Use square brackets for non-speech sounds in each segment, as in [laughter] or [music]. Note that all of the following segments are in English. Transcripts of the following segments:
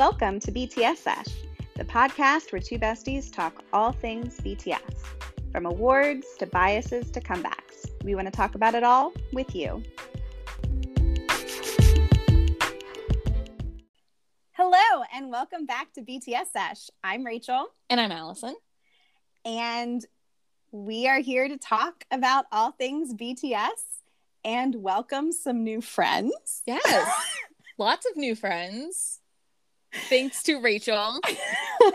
Welcome to BTS Sesh, the podcast where two besties talk all things BTS, from awards to biases to comebacks. We want to talk about it all with you. Hello, and welcome back to BTS Sesh. I'm Rachel. And I'm Allison. And we are here to talk about all things BTS and welcome some new friends. Yes. [laughs] Lots of new friends. Thanks to Rachel.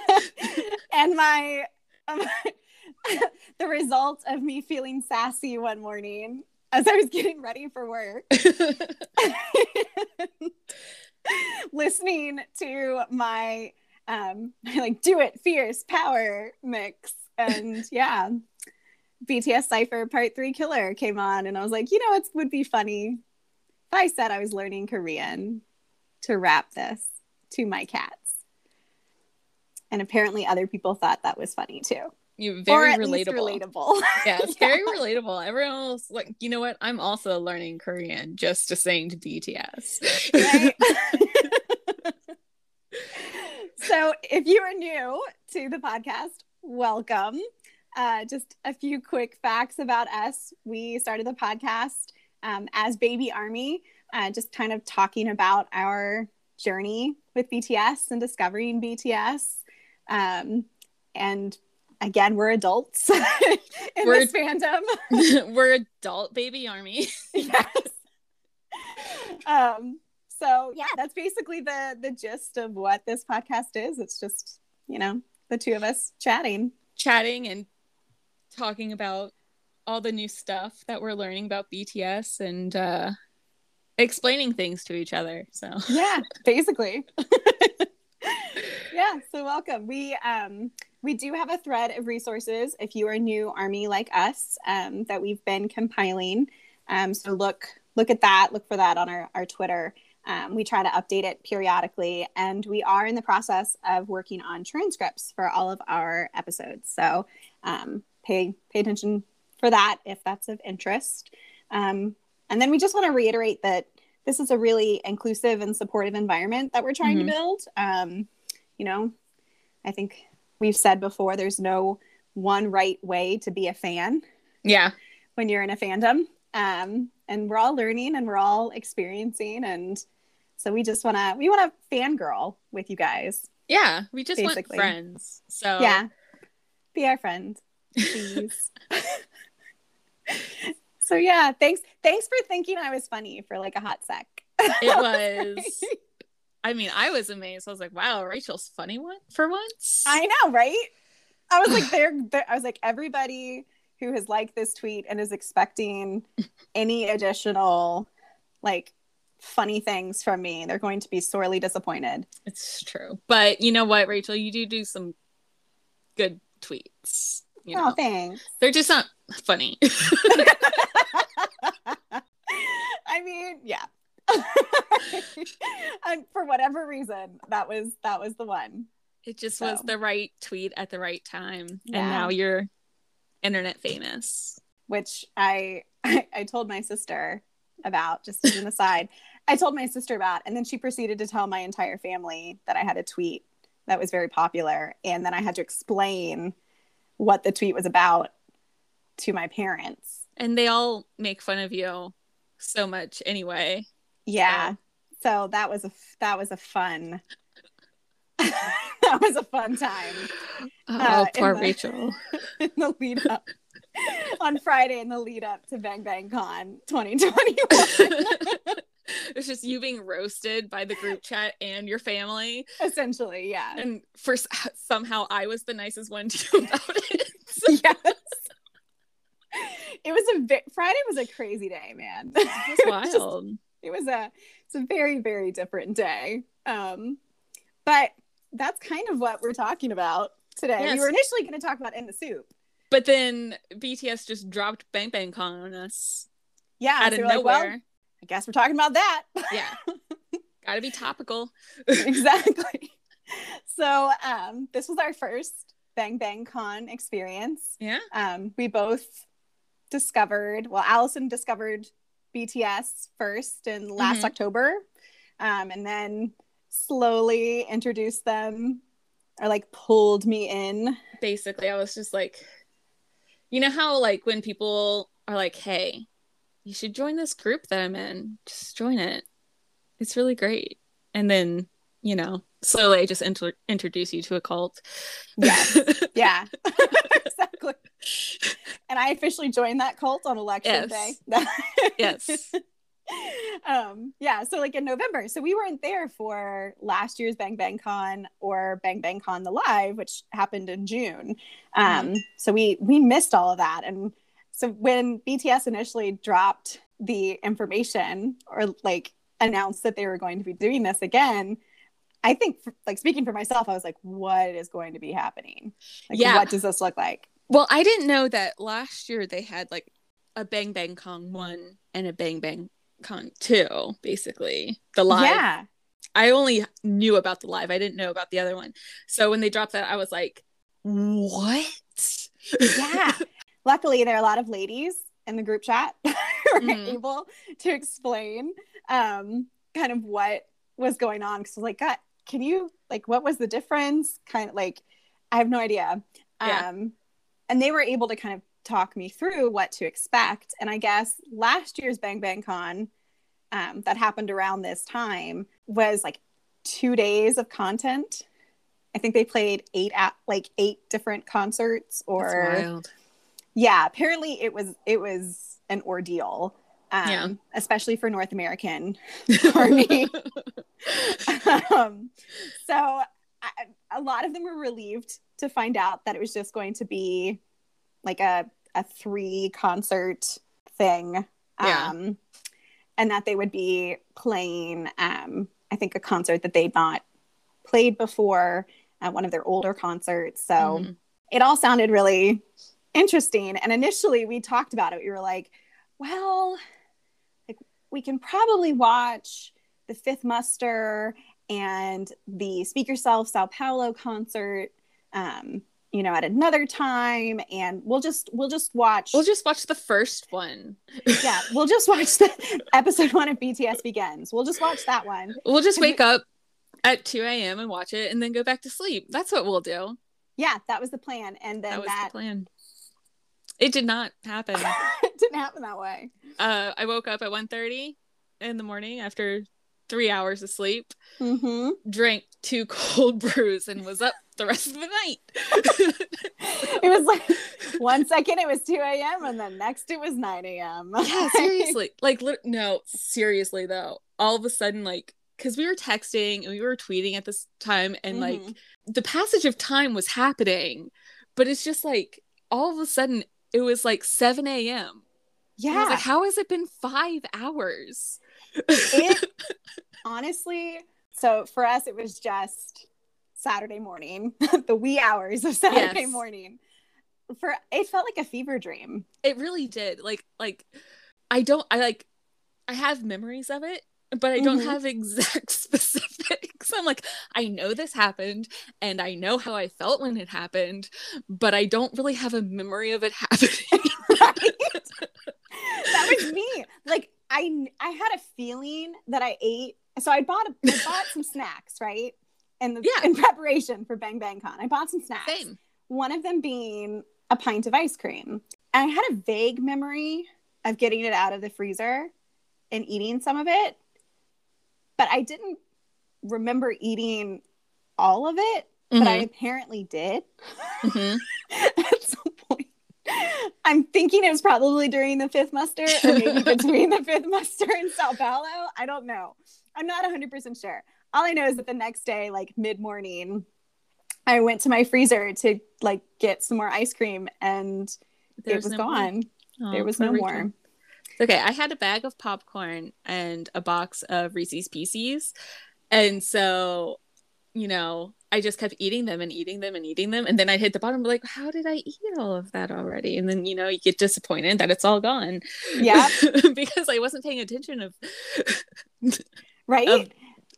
[laughs] and my, um, [laughs] the result of me feeling sassy one morning as I was getting ready for work. [laughs] listening to my um like do it fierce power mix and yeah bts cypher part three killer came on and i was like you know it would be funny if i said i was learning korean to rap this to my cats and apparently other people thought that was funny too you very relatable. relatable. [laughs] yeah, it's very relatable. Everyone else, like, you know what? I'm also learning Korean just to sing to BTS. Right? [laughs] [laughs] so, if you are new to the podcast, welcome. Uh, just a few quick facts about us. We started the podcast um, as Baby Army, uh, just kind of talking about our journey with BTS and discovering BTS. Um, and again, we're adults [laughs] in we're, this fandom. [laughs] we're adult baby army. [laughs] yes. Um, so yeah, that's basically the the gist of what this podcast is. It's just, you know, the two of us chatting. Chatting and talking about all the new stuff that we're learning about BTS and uh explaining things to each other. So Yeah, basically. [laughs] yeah, so welcome. We um we do have a thread of resources if you are new army like us um, that we've been compiling um, so look look at that look for that on our, our twitter um, we try to update it periodically and we are in the process of working on transcripts for all of our episodes so um, pay pay attention for that if that's of interest um, and then we just want to reiterate that this is a really inclusive and supportive environment that we're trying mm-hmm. to build um, you know i think we've said before, there's no one right way to be a fan. Yeah. When you're in a fandom. Um, and we're all learning and we're all experiencing. And so we just want to, we want to fangirl with you guys. Yeah. We just basically. want friends. So, yeah. Be our friend, please. [laughs] so, yeah. Thanks. Thanks for thinking I was funny for like a hot sec. It [laughs] was. I mean, I was amazed. I was like, wow, Rachel's funny one for once. I know, right? I was like, there, I was like, everybody who has liked this tweet and is expecting any additional like funny things from me, they're going to be sorely disappointed. It's true. But you know what, Rachel, you do do some good tweets. You oh, know? Oh, thanks. They're just not funny. [laughs] I mean, yeah, [laughs] and for whatever reason, that was that was the one. It just so. was the right tweet at the right time, yeah. and now you're internet famous. Which I, I [laughs] I told my sister about just as an aside. I told my sister about, and then she proceeded to tell my entire family that I had a tweet that was very popular, and then I had to explain what the tweet was about to my parents. And they all make fun of you so much anyway. Yeah. So that was a that was a fun [laughs] that was a fun time. Oh, uh, poor the, Rachel. [laughs] in the lead up on Friday in the lead up to Bang Bang Con 2021. [laughs] it's just you being roasted by the group chat and your family. Essentially, yeah. And for somehow I was the nicest one to you about it. yes. It was a Friday was a crazy day, man. [laughs] It was wild. Just, it was a it's a very very different day. Um but that's kind of what we're talking about today. Yes. we were initially going to talk about In the SOOP. But then bts just dropped bang bang con on us yeah out so of nowhere like, well, i guess we're talking about that. Yeah. [laughs] Gotta be topical. Exactly. So um this was our first bang bang con experience. Yeah. Um we both discovered well allison discovered BTS first in last mm-hmm. October. Um, and then slowly introduced them or like pulled me in. Basically, I was just like, you know how like when people are like, "Hey, you should join this group that I'm in. Just join it. It's really great." And then, you know, slowly I just inter- introduce you to a cult. Yes. yeah. [laughs] [laughs] exactly. And I officially joined that cult on election Yes. day. [laughs] yes. um yeah so like in november so we weren't there for last year's bang bang con or bang bang con the live which happened in june um so we we missed all of that and so when bts initially dropped the information or like announced that they were going to be doing this again i think like speaking for myself i was like what is going to be happening like Yeah. what does this look like Well, I didn't know that last year they had like a Bang Bang Con 1 and a Bang Bang Con 2, basically. The live. yeah I only knew about the live. I didn't know about the other one. So when they dropped that, I was like, what? yeah [laughs] luckily there are a lot of ladies in the group chat [laughs] who were Mhm. able to explain um kind of what was going on because like god can you like what was the difference? Kind of like i have no idea. Yeah. um and they were able to kind of talk me through what to expect. And i guess last year's bang bang con um, that happened around this time was like two days of content. I think they played eight at like eight different concerts or yeah apparently it was it was an ordeal um Yeah. especially for north american [laughs] army um so I, a lot of them were relieved to find out that it was just going to be like a a three concert thing Yeah. um and that they would be playing um i think a concert that they'd not played before at one of their older concerts so Mhm. it all sounded really interesting. And initially we talked about it. We were like, well, we can probably watch the fifth muster and the Speak Yourself Sao Paulo concert, um, you know, at another time. And we'll just we'll just watch We'll just watch the first one. yeah, we'll just watch the [laughs] episode one of BTS begins. We'll just watch that one. We'll just wake up at 2 a.m. and watch it and then go back to sleep. That's what we'll do. Yeah, that was the plan. And then That was that, the plan. It did not happen. [laughs] [laughs] didn't happen that way. uh, I woke up at 1.30 in the morning after three hours of sleep, hmm drank two [laughs] cold brews, and was up the rest of the night. [laughs] it was like one second it was 2 a.m. and then next it was 9 a.m. yeah, seriously. Like, no, seriously though. All of a sudden, like, because we were texting and we were tweeting at this time, and like Mhm. the passage of time was happening, but it's just like all of a sudden it was like 7 a.m. And I was yeah. like, how has it been five hours? It- [laughs] honestly, so for us, it was just Saturday morning, [laughs] the wee hours of Saturday Yes. morning. For it felt like a fever dream. it really did. Like, like I don't, I like, I have memories of it, but I don't Mhm. have [laughs] exact specifics. I'm like, I know this happened and I know how I felt when it happened, but I don't really have a memory of it happening. That was me. Like I, I had a feeling that I ate. So I bought, a, I [laughs] bought some snacks, right? In the Yeah. in preparation for Bang Bang Con, I bought some snacks. Same. one of them being a pint of ice cream. And I had a vague memory of getting it out of the freezer and eating some of it, but I didn't remember eating all of it, but I apparently did [laughs] Mhm. point. I'm thinking it was probably during the fifth muster or maybe [laughs] between the fifth muster and Sao Paulo. I don't know. I'm not 100% sure. All I know is that the next day, like mid morning, I went to my freezer to like get some more ice cream and There's it was no gone. Oh, there was no more. Okay, I had a bag of popcorn and a box of Reese's Pieces. And so, you know, I just kept eating them and eating them and eating them. And then I hit the bottom, like, how did I eat all of that already? And then, you know, you get disappointed that it's all gone. Yeah. [laughs] because I wasn't paying attention of [laughs] Right? Of-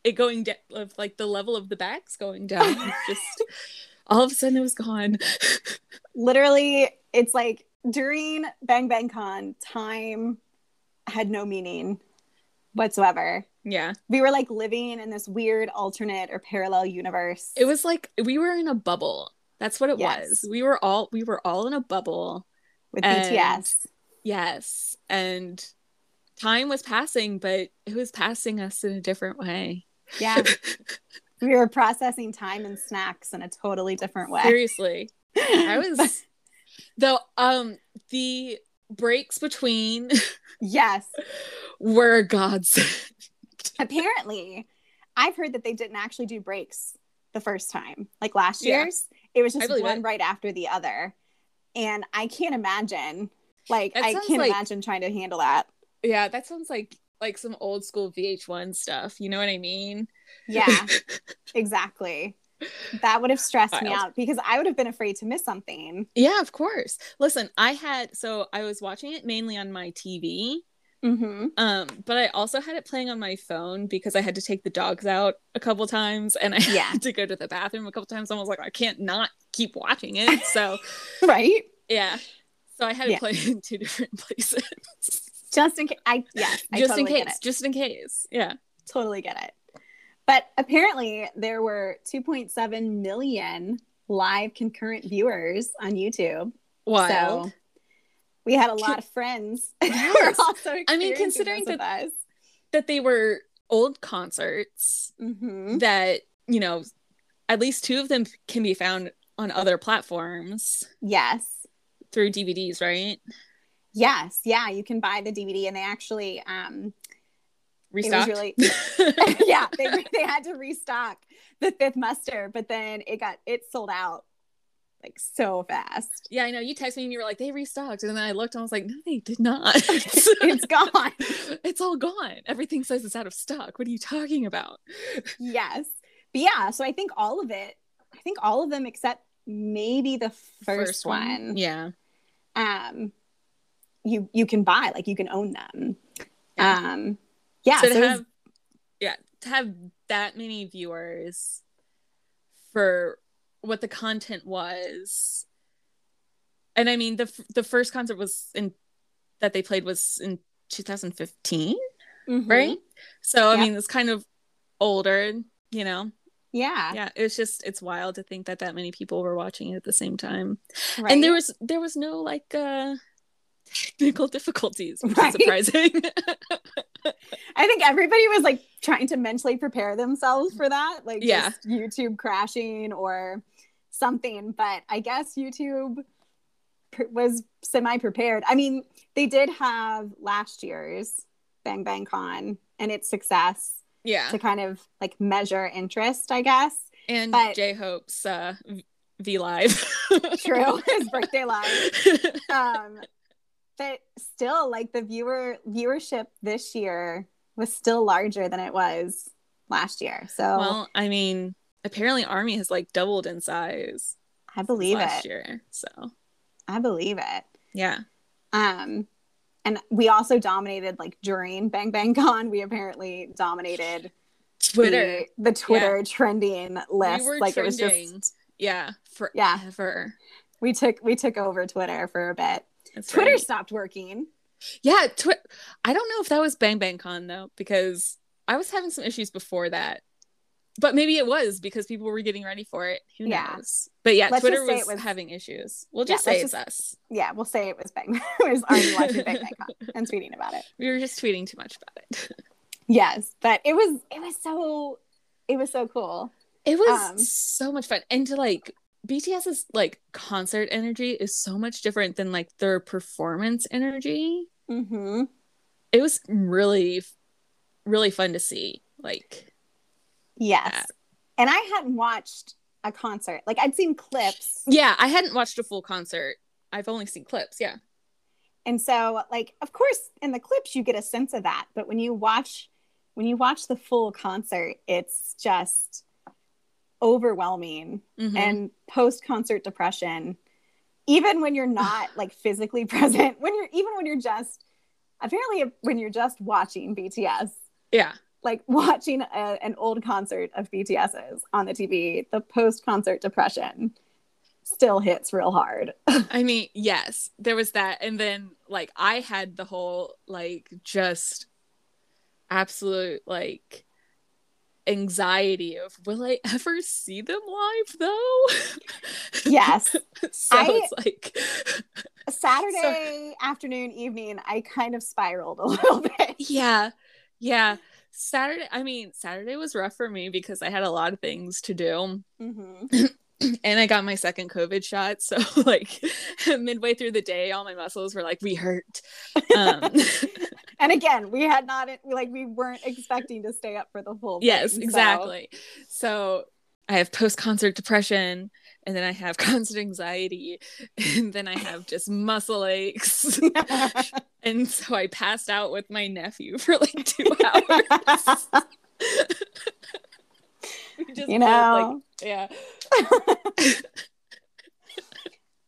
it going down, of like the level of the bags going down. [laughs] Just all of a sudden it was gone. Literally, it's like during Bang Bang Con, time had no meaning. whatsoever. Yeah. We were like living in this weird alternate or parallel universe. It was like we were in a bubble. That's what it Yes. was. We were all we were all in a bubble. with and- BTS. Yes. And time was passing, but it was passing us in a different way. Yeah. [laughs] we were processing time and snacks in a totally different way. Seriously. I [laughs] was though um the breaks between yes. [laughs] were gods. [laughs] Apparently, I've heard that they didn't actually do breaks the first time. Like last Yeah. year's, it was just one it. right after the other. And I can't imagine, like, That I can't like- imagine trying to handle that. yeah, that sounds like like some old school VH1 stuff. You know what I mean? Yeah, [laughs] exactly. That would have stressed me out because I would have been afraid to miss something. Yeah, of course. Listen, I had so I was watching it mainly on my TV. Mm-hmm. Um, but I also had it playing on my phone because I had to take the dogs out a couple times and I [laughs] Yeah. had to go to the bathroom a couple times. And I was like, I can't not keep watching it. So [laughs] Right? yeah. So I had it Yeah. play in two different [laughs] places. Just in case. I yes, I just totally in case. it. Just in case. Yeah. Totally get it. But apparently, there were 2.7 million live concurrent viewers on YouTube. Wild. So we had a lot of friends. [laughs] Yes. also I mean, considering with us. that they were old concerts Mhm. that, you know, at least two of them can be found on other platforms Yes. through DVDs, right? Yes. Yeah. You can buy the DVD, and they actually, um, Restocked. really- [laughs] [laughs] yeah, they they had to restock the fifth muster, but then it got it sold out like so fast. Yeah, I know. You texted me and you were like, they restocked. And then I looked and I was like, no, they did not. [laughs] [laughs] it's gone. [laughs] it's all gone. Everything says it's out of stock. What are you talking about? Yes. But yeah, so I think all of it, I think all of them except maybe the first, one. Yeah. Um you you can buy, like you can own them. Yeah. Um yeah, so so have, yeah, to have that many viewers for what the content was. And I mean, the f- the first concert was in that they played was in 2015, Mhm. right? So I mean, it's kind of older, you know. Yeah. yeah it's just it's wild to think that that many people were watching it at the same time Right. and there was there was no like uh [laughs] technical difficulties which Right. is surprising [laughs] I think everybody was like trying to mentally prepare themselves for that, like Yeah. just YouTube crashing or something. But I guess YouTube pr- was semi prepared. I mean, they did have last year's Bang Bang Con and its success yeah to kind of like measure interest, I guess. and but- j-hope's uh v, v live [laughs] True, his birthday live. Um, but still, like the viewer viewership this year was still larger than it was last year. So well i mean apparently army has like doubled in size I believe last it. year so I believe it. yeah Um, and we also dominated like during Bang Bang Con. We apparently dominated twitter the, the Twitter trending list. we like it was just yeah Yeah. forever we took we took over Twitter for a bit. That's Twitter right. stopped working. Yeah, twi- I don't know if that was Bang Bang Con though, because I was having some issues before that. But maybe it was because people were getting ready for it. Who Yeah. knows? But yeah, Let's Twitter was, was- having issues. We'll Yeah, just say let's it's just- us. Yeah, we'll say it was Bang. [laughs] it was Army watching Bang Bang Con and tweeting about it. We were just tweeting too much about it. [laughs] Yes, but it was it was so it was so cool. It was Um, so much fun. And to like BTS's like concert energy is so much different than like their performance energy. Mm-hmm. It was really really fun to see. Like Yes, that. and I hadn't watched a concert. Like I'd seen clips. Yeah, I hadn't watched a full concert. I've only seen clips. Yeah. And so, like, of course, in the clips you get a sense of that, but when you watch when you watch the full concert, it's just overwhelming Mhm. and post concert depression. Even when you're not [sighs] like physically present, when you're even when you're just apparently when you're just watching BTS, yeah. like watching a, an old concert of BTS's on the TV, the post concert depression still hits real hard. [laughs] I mean, yes, there was that. And then, like, I had the whole, like, just absolute like anxiety of will I ever see them live though? Yes. [laughs] so I- it's like Saturday afternoon, evening, I kind of spiraled a [laughs] little bit. yeah. Yeah. Saturday I mean Saturday was rough for me because I had a lot of things to do. hmm [clears throat] [clears throat] and I got my second COVID shot. So [laughs] like [laughs] midway through the day, all my muscles were like, we hurt. Um, [laughs] And again, we had not like we weren't expecting to stay up for the full. yes, thing, exactly. So I have post concert depression, and then I have constant anxiety, and then I have just muscle aches. and so I passed out with my nephew for like two hours. Just you know. like, yeah. [laughs]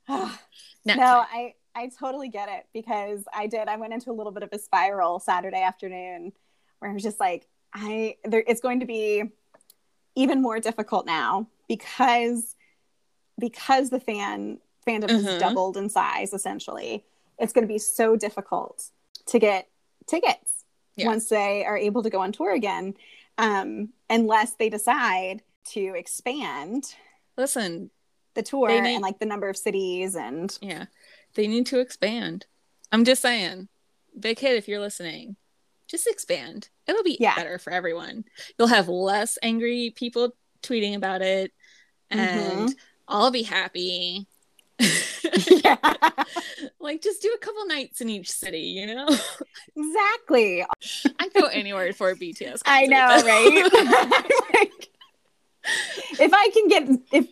no, I I totally get it because I did. I went into a little bit of a spiral Saturday afternoon where I was just like, I there it's going to be even more difficult now because because the fan fandom has Mhm. doubled in size essentially. It's going to be so difficult to get tickets Yeah. once they are able to go on tour again, um, unless they decide to expand Listen, the tour need- and like the number of cities and Yeah. They need to expand. I'm just saying. Big hit if you're listening. Just expand. It'll be Yeah. better for everyone. You'll have less angry people tweeting about it mm-hmm. and I'll be happy. yeah, [laughs] like just do a couple nights in each city, you know? exactly. [laughs] I'd go anywhere for a BTS. I know, though. right? [laughs] Like, if I can get if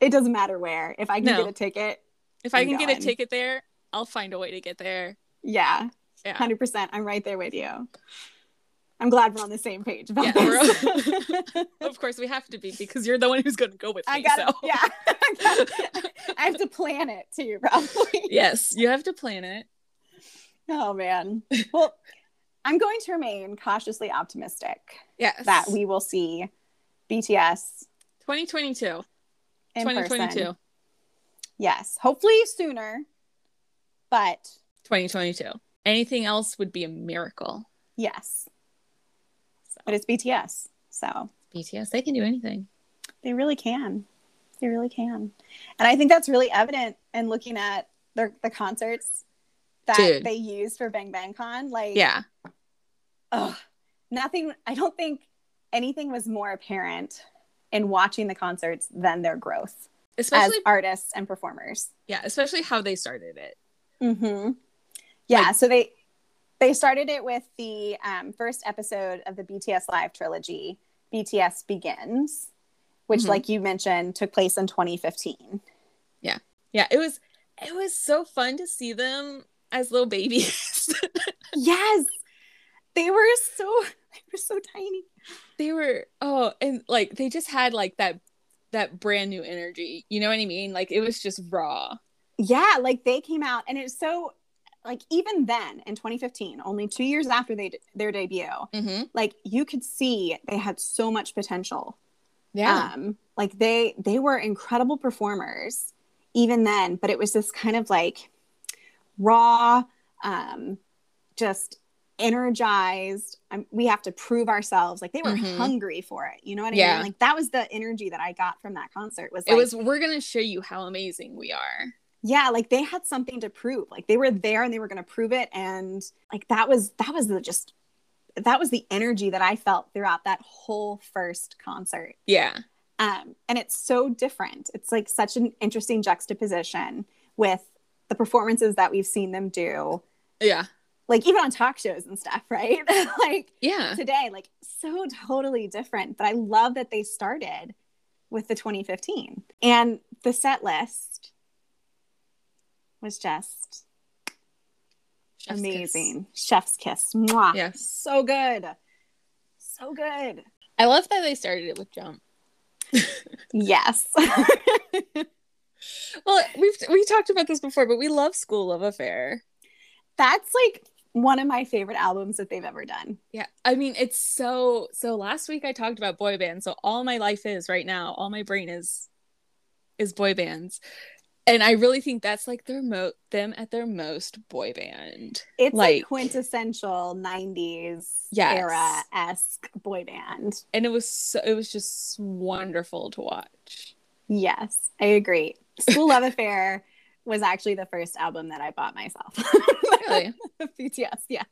it doesn't matter where, if I can No. get a ticket, if I I'm can get a ticket there, I'll find a way to get there. yeah, Yeah. hundred percent. I'm right there with you. I'm glad we're on the same page about Yeah, this. [laughs] of course we have to be because you're the one who's gonna go with me. I got so. [laughs] Yeah, I gotta- I have to plan it too, [laughs] probably. Yes, you have to plan it. Oh man. Well, I'm going to remain cautiously optimistic Yes. that we will see BTS 2022. in 2022. person. Yes, hopefully sooner, but 2022. Anything else would be a miracle. yes, So, but it's BTS, so BTS, they can do anything. they really can. They really can, and I think that's really evident in looking at their the concerts that Dude. they use for Bang Bang Con. Like, Yeah. ugh, nothing. I don't think anything was more apparent in watching the concerts than their growth Especially as artists and performers. yeah, especially how they started it. Mm-hmm. Yeah. Like- so they they started it with the um, first episode of the BTS Live trilogy, BTS Begins, which, Mhm. like you mentioned, took place in 2015. Yeah, Yeah, it was it was so fun to see them as little babies. [laughs] Yes, they were so [laughs] they were so tiny. they were oh, and like they just had like that that brand new energy. You know what I mean? Like it was just raw. Yeah, like they came out, and it's so like even then in 2015, only two years after they their debut, Mm-hmm. like you could see they had so much potential. Yeah. um like they they were incredible performers even then but it was this kind of like raw um just energized um, we have to prove ourselves like they were Mhm. hungry for it you know what i Yeah. mean like that was the energy that i got from that concert was it like, was we're gonna show you how amazing we are. yeah like they had something to prove like they were there and they were going to prove it and like that was that was the just that was the energy that i felt throughout that whole first concert Yeah. um, and it's so different. It's like such an interesting juxtaposition with the performances that we've seen them do, Yeah. Like even on talk shows and stuff, [laughs] right? [laughs] like Yeah. today, like so totally different. But I love that they started with the 2015 and the set list was just Chef's amazing. Chef's kiss. Mwah. Yes. So good. So good. I love that they started it with Jump. [laughs] Yes. Well, we've we talked about this before, but we love Skool Luv Affair. That's like one of my favorite albums that they've ever done. Yeah, I mean it's so so. Last week I talked about boy bands, so all my life is right now, all my brain is is boy bands, and I really think that's like their mo them at their most boy band. It's like, quintessential 90s Yes. era esque boy band. And it was so it was just wonderful to watch. Yes, I agree. Skool Luv Affair was actually the first album that I bought myself. Really? [laughs] BTS, yes.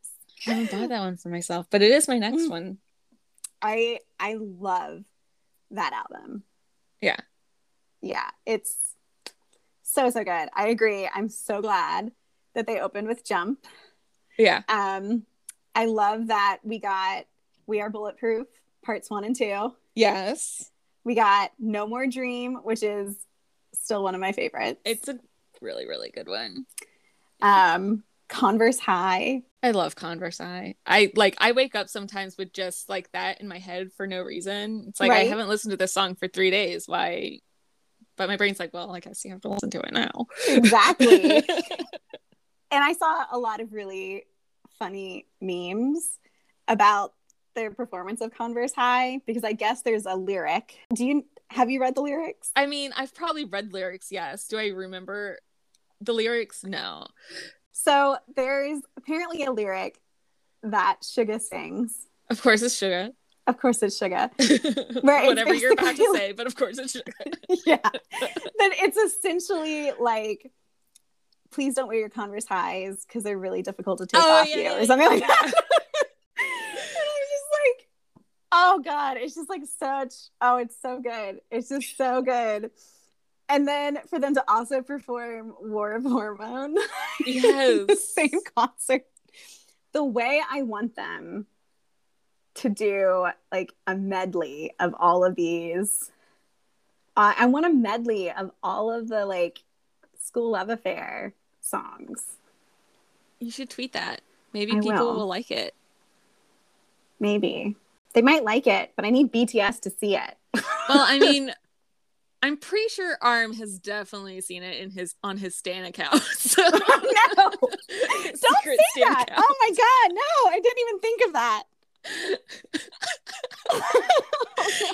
I haven't bought that one for myself, but it is my next Mm. one. I I love that album. Yeah. Yeah, it's so so good. I agree. I'm so glad that they opened with Jump. Yeah. Um I love that we got We Are Bulletproof parts 1 and 2. Yes. We got No More Dream, which is still one of my favorites. It's a really, really good one. um Converse High. I love Converse I. I like I wake up sometimes with just like that in my head for no reason. It's like I haven't listened to this song for three days. Why? But my brain's like, well, I guess you have to listen to it now. Exactly. [laughs] and I saw a lot of really funny memes about their performance of Converse High because I guess there's a lyric. Do you have you read the lyrics? I mean, I've probably read lyrics, yes. Do I remember the lyrics? No. So there's apparently a lyric that Suga sings. Of course it's Suga. Of course, it's Suga. [laughs] Whatever you're about to say, but of course it's Suga. [laughs] yeah. Then it's essentially like, please don't wear your Converse highs because they're really difficult to take Oh, off yeah, you, yeah, or something like that. [laughs] I'm just like, oh God, it's just like such, oh, it's so good. It's just so good. And then for them to also perform War of Hormone [laughs] in the same concert, the way I want them to do like a medley of all of these. Uh, I want a medley of all of the like Skool Luv Affair songs. You should tweet that. Maybe I people will. will. like it. Maybe they might like it, but I need BTS to see it. Well, I [laughs] mean, I'm pretty sure RM has definitely seen it in his on his Stan account. [laughs] So [laughs] oh, no, [laughs] don't say Stan that. account. Oh my god, no! I didn't even think of that.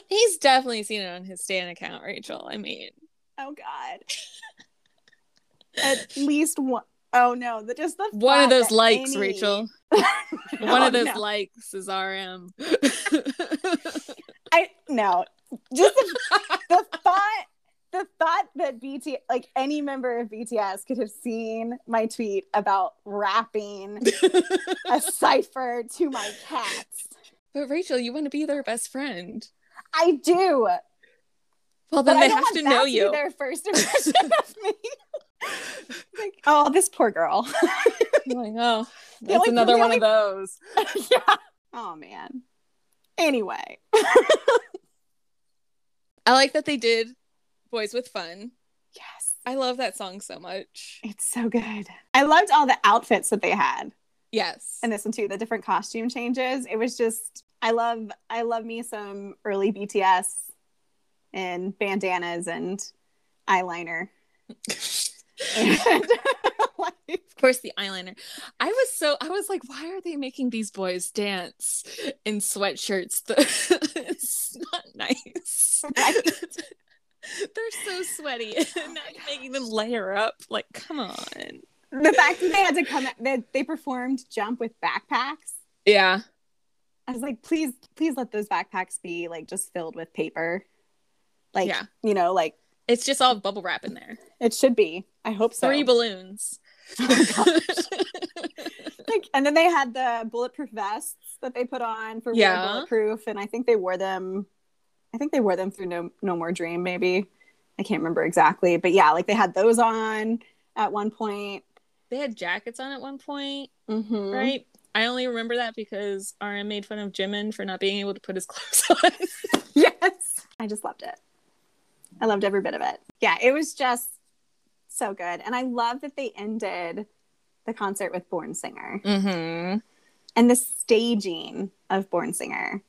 He's definitely seen it on his Stan account, Rachel. I mean, oh god. At least one oh no, the just the one of those likes, any- Rachel. No, one of oh those no. likes is RM. I no, just the, [laughs] the thought, the thought that BT, like any member of BTS, could have seen my tweet about rapping [laughs] a cipher to my cats. but Rachel, you want to be their best friend. I do, Well, but then I they have to know be you. their first [laughs] impression of me. like, oh, this poor girl. Like, oh, that's only- another one only- of those. yeah. Oh man. Anyway, I like that they did Boyz with Fun. yes, I love that song so much. it's so good. I loved all the outfits that they had. Yes. and this one too the different costume changes it was just i love i love me some early bts and bandanas and eyeliner and [laughs] [laughs] [laughs] of course the eyeliner. I was so i was like why are they making these boys dance in sweatshirts? [laughs] It's not nice. [laughs] Right. [laughs] they're so sweaty and making them layer up. Like come on. The fact that they had to come that they performed jump with backpacks. Yeah. I was like please please let those backpacks be like just filled with paper. Like Yeah. you know like it's just all bubble wrap in there. It should be. I hope so. Three balloons Oh, [laughs] like and then they had the bulletproof vests that they put on for Yeah. bulletproof and i think they wore them i think they wore them through no no more dream maybe i can't remember exactly but yeah like they had those on at one point they had jackets on at one point Mhm. right I only remember that because RM made fun of Jimin for not being able to put his [laughs] clothes on. yes i just loved it i loved every bit of it yeah it was just so good and i love that they ended the concert with born singer mm-hmm. and the staging of born singer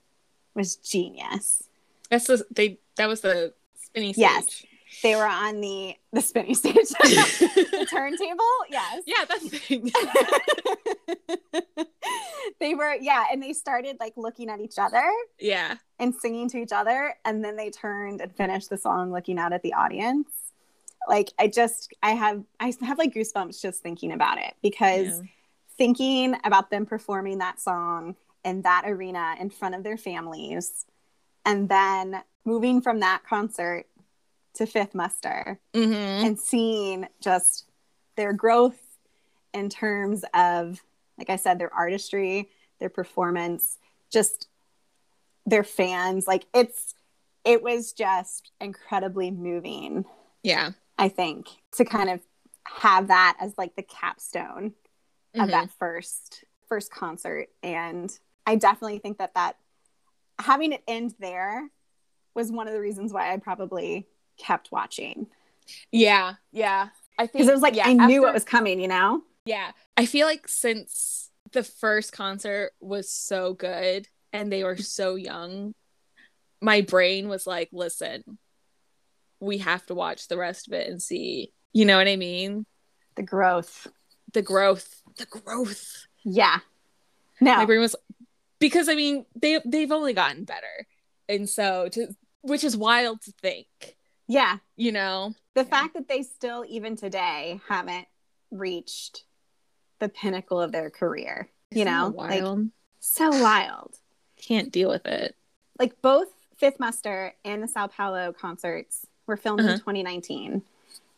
was genius That's the they that was the spinny stage. Yes. they were on the the spinning stage [laughs] the turntable yes yeah, that thing. [laughs] they were yeah and they started like looking at each other yeah. and singing to each other and then they turned and finished the song looking out at the audience Like I just I have I have like goosebumps just thinking about it because Yeah. thinking about them performing that song in that arena in front of their families and then moving from that concert to Fifth Muster Mhm. and seeing just their growth in terms of like I said their artistry, their performance, just their fans like it's it was just incredibly moving Yeah. I think, to kind of have that as like the capstone of Mhm. that first first concert. And I definitely think that that having it end there was one of the reasons why I probably kept watching Yeah. Yeah. I think because it was like yeah, I knew what was coming, you know. Yeah. I feel like since the first concert was so good and they were so young, my brain was like, listen, we have to watch the rest of it and see. You know what I mean? The growth, The growth. The growth. yeah. No, My brain was because I mean, they they've only gotten better. And so to which is wild to think, yeah. you know? The Yeah. fact that they still, even today, haven't reached the pinnacle of their career, you Isn't know, that like wild. so wild. Can't deal with it. like both Fifth Muster and the Sao Paulo concerts were filmed Uh-huh. in 2019.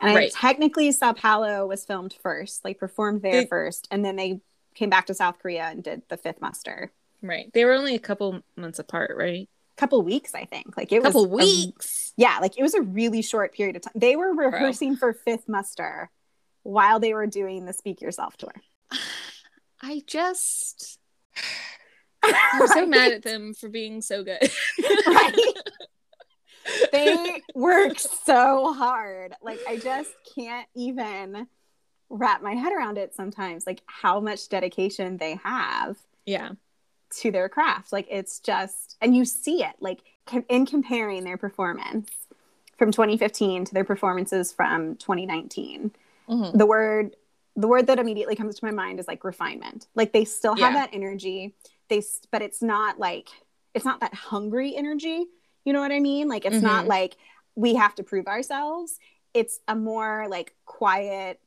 And I Right. technically Sao Paulo was filmed first, like performed there They- first, and then they came back to South Korea and did the Fifth Muster. Right. They were only a couple months apart, right? couple weeks, I think. Like it A couple was a- weeks. yeah, like it was a really short period of time. They were rehearsing for Fifth Muster while they were doing the Speak Yourself tour. [sighs] I just [sighs] I'm so mad at them for being so good. [laughs] right? [laughs] they work so hard. Like I just can't even wrap my head around it sometimes. Like how much dedication they have yeah. to their craft. Like it's just, and you see it. Like in comparing their performance from 2015 to their performances from 2019, Mhm. the word the word that immediately comes to my mind is like refinement. Like they still have Yeah. that energy. They s- but it's not like it's not that hungry energy. You know what I mean? Like it's not Mhm. like we have to prove ourselves. It's a more like quiet,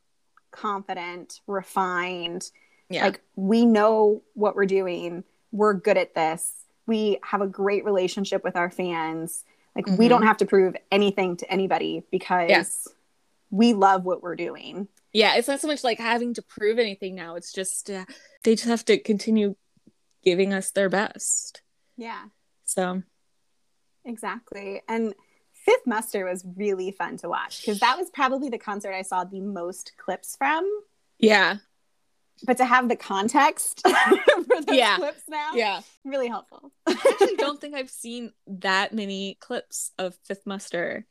confident, refined. Yeah. Like we know what we're doing. We're good at this. We have a great relationship with our fans. Like we Mhm. don't have to prove anything to anybody because Yeah. we love what we're doing. yeah, it's not so much like having to prove anything now. It's just uh, they just have to continue giving us their best. Yeah, So, exactly. And Fifth Muster was really fun to watch because that was probably the concert I saw the most clips from. yeah. But to have the context [laughs] for those Yeah. clips now, Yeah. really helpful. [laughs] I actually don't think I've seen that many clips of Fifth Muster.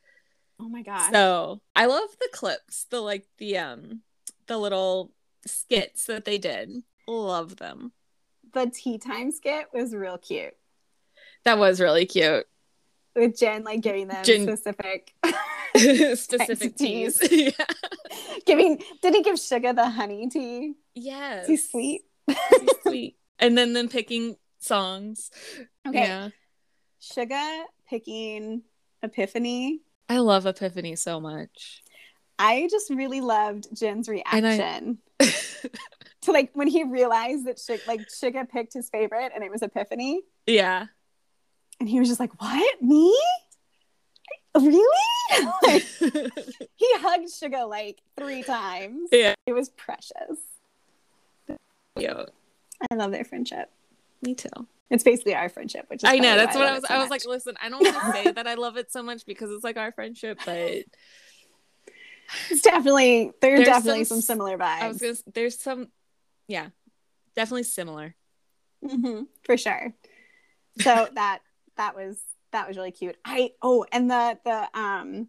oh my god! So, I love the clips, the like the um the little skits that they did. Love them. the tea time skit was real cute That was really cute. With Jin like giving them Jen- specific [laughs] Specific teas. teas. [laughs] yeah. [laughs] giving did he give Suga the honey tea? Yes. Is he sweet? He's sweet. And then them picking songs. Okay. Yeah. Suga picking Epiphany. I love Epiphany so much. I just really loved Jin's I- reaction to like when he realized that Suga, like Suga picked his favorite and it was Epiphany, yeah. And he was just like, "What me? Really?" like, [laughs] he hugged Suga like three times. yeah. It was precious. Cute. I love their friendship. Me too. It's basically our friendship, which is I know. That's what I was. so I was much. like, listen, I don't want to say that I love it so much because it's like our friendship, but [laughs] it's definitely there There's definitely some some, similar vibes I was gonna. There's some. Yeah, definitely similar. Mhm, for sure. So [laughs] that that was that was really cute. I oh, and the the um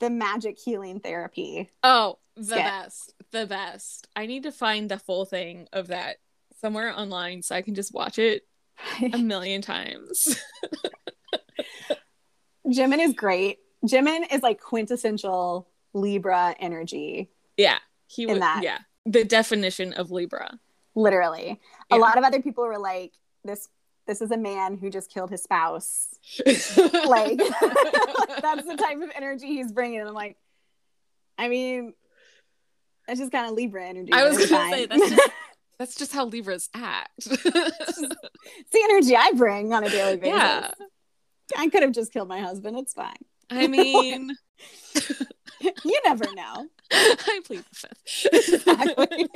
the magic healing therapy. Oh, the Skit. best, the best. I need to find the full thing of that somewhere online so I can just watch it a [laughs] million times. [laughs] Jimin is great. Jimin is like quintessential Libra energy, yeah, he would. that. Yeah, the definition of Libra. literally. Yeah. A lot of other people were like, "This this is a man who just killed his spouse." [laughs] [laughs] Like that's the type of energy he's bringing. And I'm like, I mean, that's just kind of Libra energy. I was gonna say that's just [laughs] that's just how Libras act. it's the energy I bring on a daily basis. yeah. I could have just killed my husband. It's fine. I mean, You never know. I plead the fifth. Exactly.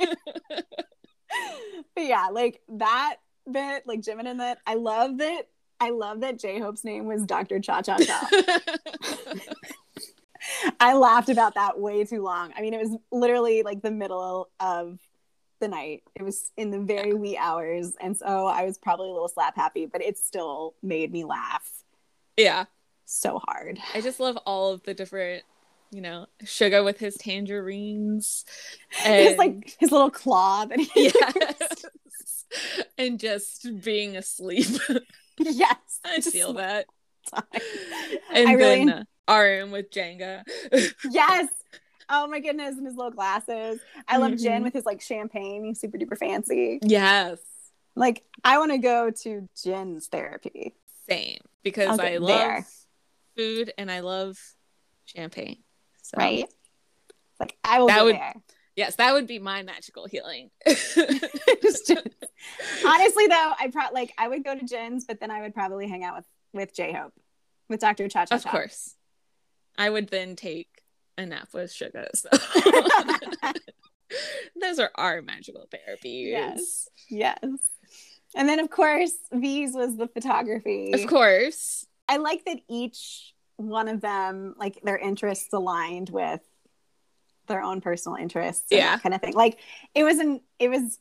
But yeah, like that bit, like Jimin and that, I love that. I love that J Hope's name was Dr. Cha Cha Cha. [laughs] I laughed about that way too long. I mean, it was literally like the middle of the night. It was in the very wee hours. And so I was probably a little slap happy, but it still made me laugh yeah. so hard. I just love all of the different, you know, Suga with his tangerines. And [laughs] His like his little claw that he [laughs] yes. [laughs] and just being asleep. [laughs] yes. [laughs] I feel that. time. And I really- then uh, RM with Jenga. yes. Oh my goodness, and his little glasses. I love Jin Mhm. with his like champagne. He's super duper fancy. yes. Like I want to go to Jin's therapy. Same. Because I love there. food and I love champagne. So Right? Like I will That would- there. Yes, that would be my magical healing. Just [laughs] [laughs] Honestly though, I pro like I would go to Jin's, but then I would probably hang out with with J Hope, with Dr. Cha Cha of course. I would then take a nap with Suga. So. [laughs] Those are our magical therapies. Yes. Yes. And then of course, V's was the photography. Of course. I like that each one of them, like their interests aligned with their own personal interests, and Yeah. that kind of thing. Like it was an it was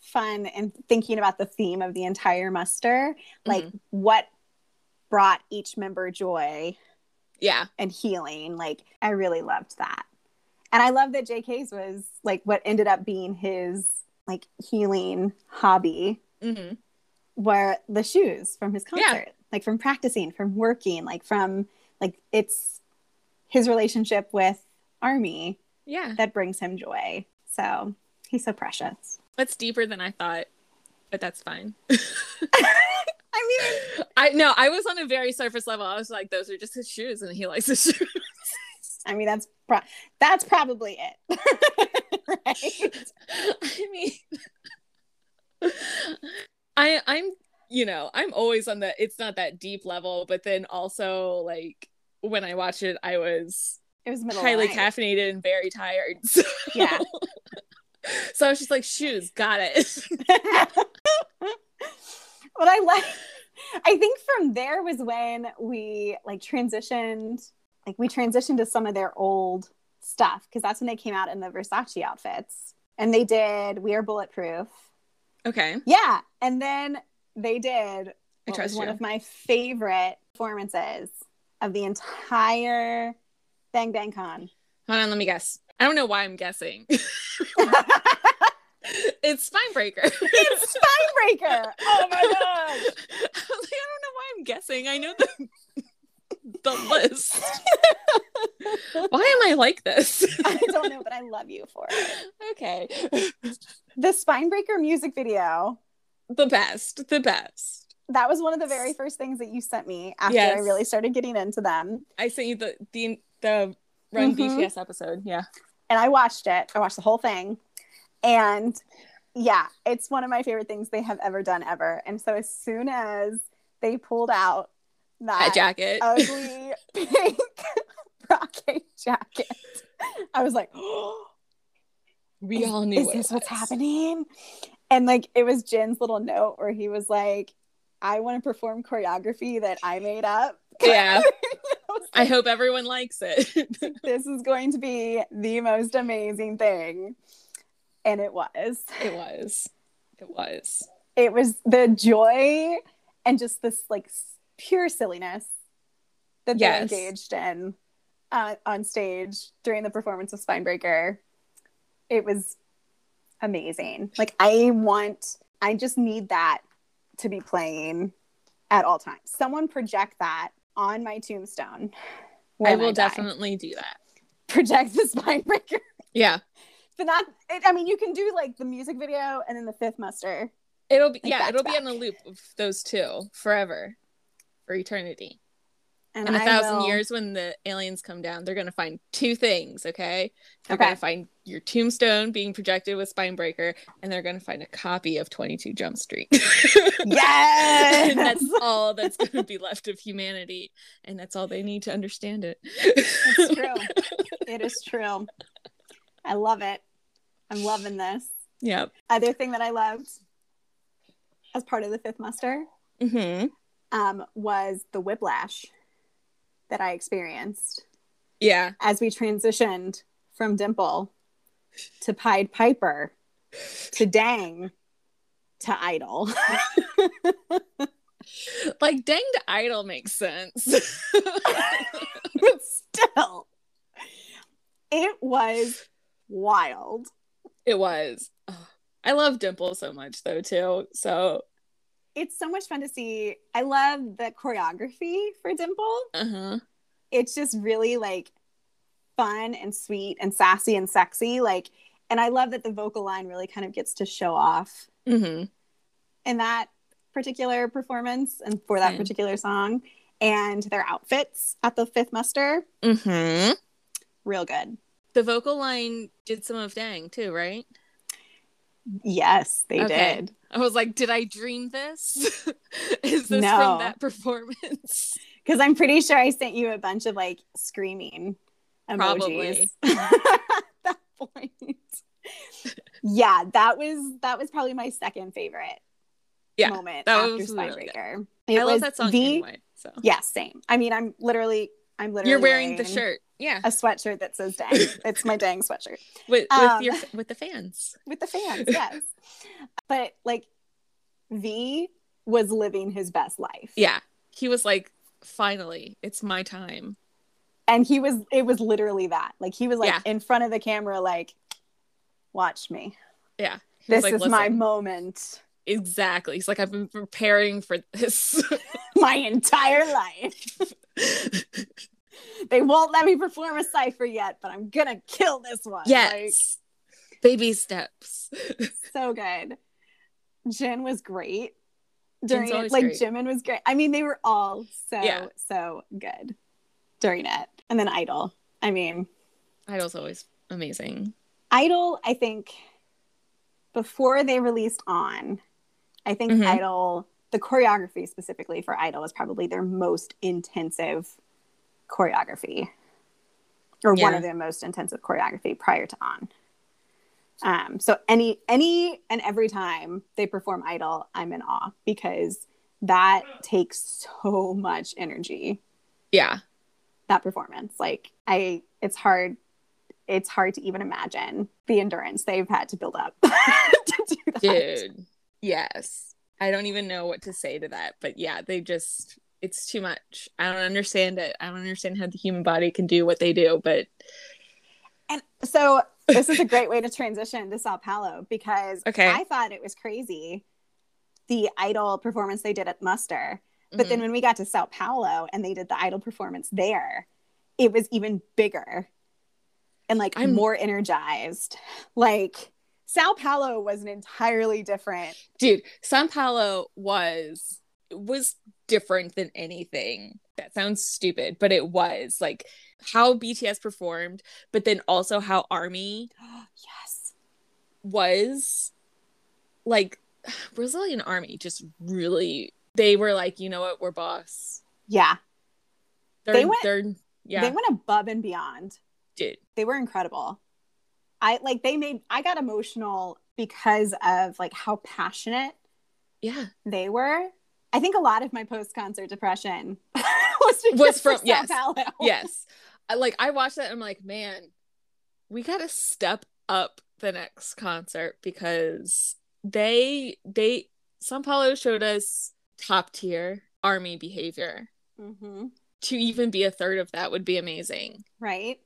fun and thinking about the theme of the entire muster, like Mm-hmm. what brought each member joy Yeah. and healing. Like I really loved that, and I love that JK's was like what ended up being his like healing hobby hmm were the shoes from his Yeah. concert like from practicing from working like from like it's his relationship with army Yeah. that brings him joy so he's so precious That's deeper than I thought, but that's fine. [laughs] [laughs] i mean I no, I was on a very surface level. I was like, those are just his shoes, and he likes his [laughs] shoes. i mean that's pro- that's probably it right I mean, I I'm you know I'm always on the it's not that deep level, but then also like when I watched it, I was it was middle highly night. caffeinated and very tired. [laughs] So, Yeah. [laughs] so I was just like, shoes, got it. [laughs] what i like i think from there was when we like transitioned like we transitioned to some of their old stuff because that's when they came out in the versace outfits and they did we are bulletproof okay. yeah and then they did I trust was one you. of my favorite performances of the entire bang bang con Hold on, let me guess. I don't know why I'm guessing. [laughs] it's Spinebreaker. it's Spinebreaker. Oh my [laughs] gosh. I like, I don't know why I'm guessing. I know the [laughs] the list. why am I like this? I don't know, but I love you for it. okay. The Spinebreaker music video The best. The best. that was one of the very first things that you sent me after Yes. I really started getting into them. I sent you the the the Run Mhm. BTS episode. Yeah. And I watched it. I watched the whole thing. And yeah, it's one of my favorite things they have ever done ever. And so as soon as they pulled out That that jacket. ugly [laughs] pink brocade jacket, I was like, oh, [gasps] we all knew is this it what's was. happening? And like it was Jin's little note where he was like, I want to perform choreography that I made up. Yeah. [laughs] I hope everyone likes it. [laughs] this is going to be the most amazing thing. And it was. it was. It was. It was the joy and just this like pure silliness that they Yes. engaged in uh, on stage during the performance of Spinebreaker. It was amazing. Like, I want, I just need that to be playing at all times. Someone project that on my tombstone. I will die. definitely do that. project the Spinebreaker. Yeah. but not it, i mean you can do like the music video and then the fifth muster It'll be Like yeah, it'll be on a loop of those two forever. For eternity. And In a I thousand will- years, when the aliens come down, they're gonna find two things. Okay, they're Okay. gonna find your tombstone being projected with Spinebreaker, and they're gonna find a copy of Twenty Two Jump Street. [laughs] Yes! and that's all that's gonna be left of humanity, and that's all they need to understand it. It's true. [laughs] it is true. I love it. I'm loving this. yeah. Other thing that I loved as part of the fifth muster hmm um, was the whiplash that I experienced Yeah. as we transitioned from Dimple to Pied Piper to Dang to Idol. [laughs] Like dang to idol makes sense. [laughs] but still, it was wild. it was. Ugh. I love Dimple so much though too. So It's so much fun to see. I love the choreography for Dimple. uh-huh. It's just really like fun and sweet and sassy and sexy. Like, and I love that the vocal line really kind of gets to show off hmm in that particular performance and for that Same. particular song. And their outfits at the fifth muster, hmm real good. The vocal line did some of Dang too, right? Yes, they Okay. did. I was like, did I dream this? [laughs] Is this No. from that performance? [laughs] Because I'm pretty sure I sent you a bunch of like screaming emojis Probably. [laughs] at that point. yeah, that was that was probably my second favorite Yeah, moment after was really good. Spinebreaker. It I love was that song the anyway. So yeah, same. I mean, I'm literally I'm literally you're wearing the shirt, yeah, a sweatshirt that says "Dang." it's my dang sweatshirt [laughs] with with um, your with the fans. with the fans. [laughs] Yes, but like V was living his best life. Yeah, he was like, finally, it's my time. and he was it was literally that like he was like Yeah. in front of the camera like watch me Yeah, He this like, is my moment exactly. He's like, I've been preparing for this. [laughs] my entire life they won't let me perform a cipher yet but i'm gonna kill this one yes, baby steps. so good jin was great during it like great. jimin was great i mean they were all so Yeah. so good during it and then idol i mean Idol's always amazing. Idol, I think before they released on, I think Mhm. Idol, the choreography specifically for Idol was probably their most intensive choreography, or one of their most intensive choreography prior to on. Um, so any any and every time they perform Idol, I'm in awe because that takes so much energy Yeah, that performance. Like I it's hard it's hard to even imagine the endurance they've had to build up [laughs] to do that. dude. Yes, I don't even know what to say to that, but yeah, they just. It's too much. I don't understand it. I don't understand how the human body can do what they do, but And so this is a great way to transition to Sao Paulo because Okay. I thought it was crazy the idol performance they did at Muster. But Mhm. then when we got to Sao Paulo and they did the idol performance there, it was even bigger and like I'm- more energized. Like Sao Paulo was an entirely different dude Sao paulo was was different than anything that sounds stupid but it was like how bts performed but then also how army [gasps] yes. was like [sighs] brazilian army just really they were like you know what we're boss Yeah. they're, They went- they're yeah They went above and beyond. dude They were incredible. I like they made I got emotional because of like how passionate yeah they were. I think a lot of my post concert depression [laughs] was Was from- yes. Paulo. yes [laughs] I, like i watched that and i'm like man we gotta step up the next concert because they they Sao Paulo showed us top tier army behavior hmm to even be a third of that would be amazing Right.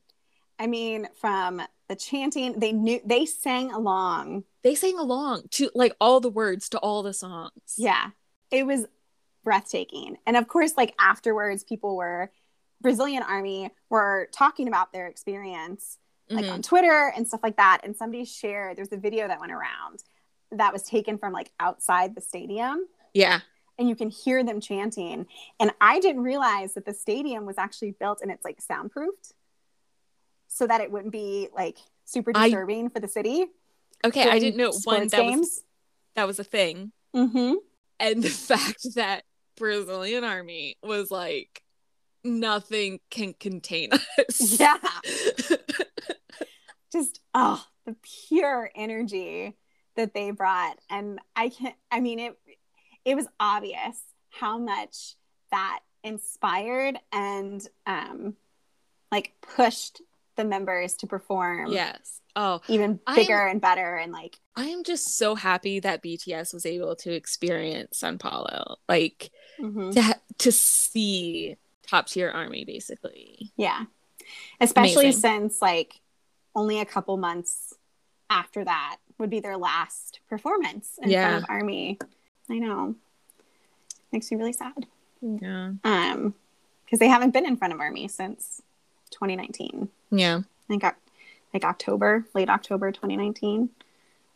I mean, from the chanting, they knew they sang along. they sang along to like all the words to all the songs Yeah. It was breathtaking. And of course, like afterwards, people were Brazilian army were talking about their experience like Mhm. on Twitter and stuff like that. And somebody shared, there's a video that went around that was taken from like outside the stadium. yeah and you can hear them chanting. And I didn't realize that the stadium was actually built and it's like soundproofed so that it wouldn't be like super I- disturbing for the city. Okay, I didn't know one that was that was a thing. Mm-hmm. And the [laughs] fact that Brazilian army was like nothing can contain us. Yeah. [laughs] Just oh, the pure energy that they brought. And I can't, I mean it it was obvious how much that inspired and um like pushed the members to perform yes. Oh, even bigger and better and like I am just so happy that BTS was able to experience San Paulo. Like mhm. to ha- to see top tier army basically. Yeah. Especially Amazing. since like only a couple months after that would be their last performance in Yeah. front of Army. I know. Makes me really sad. Yeah. Um because they haven't been in front of Army since 2019. Yeah. I think Oc- like October, late October 2019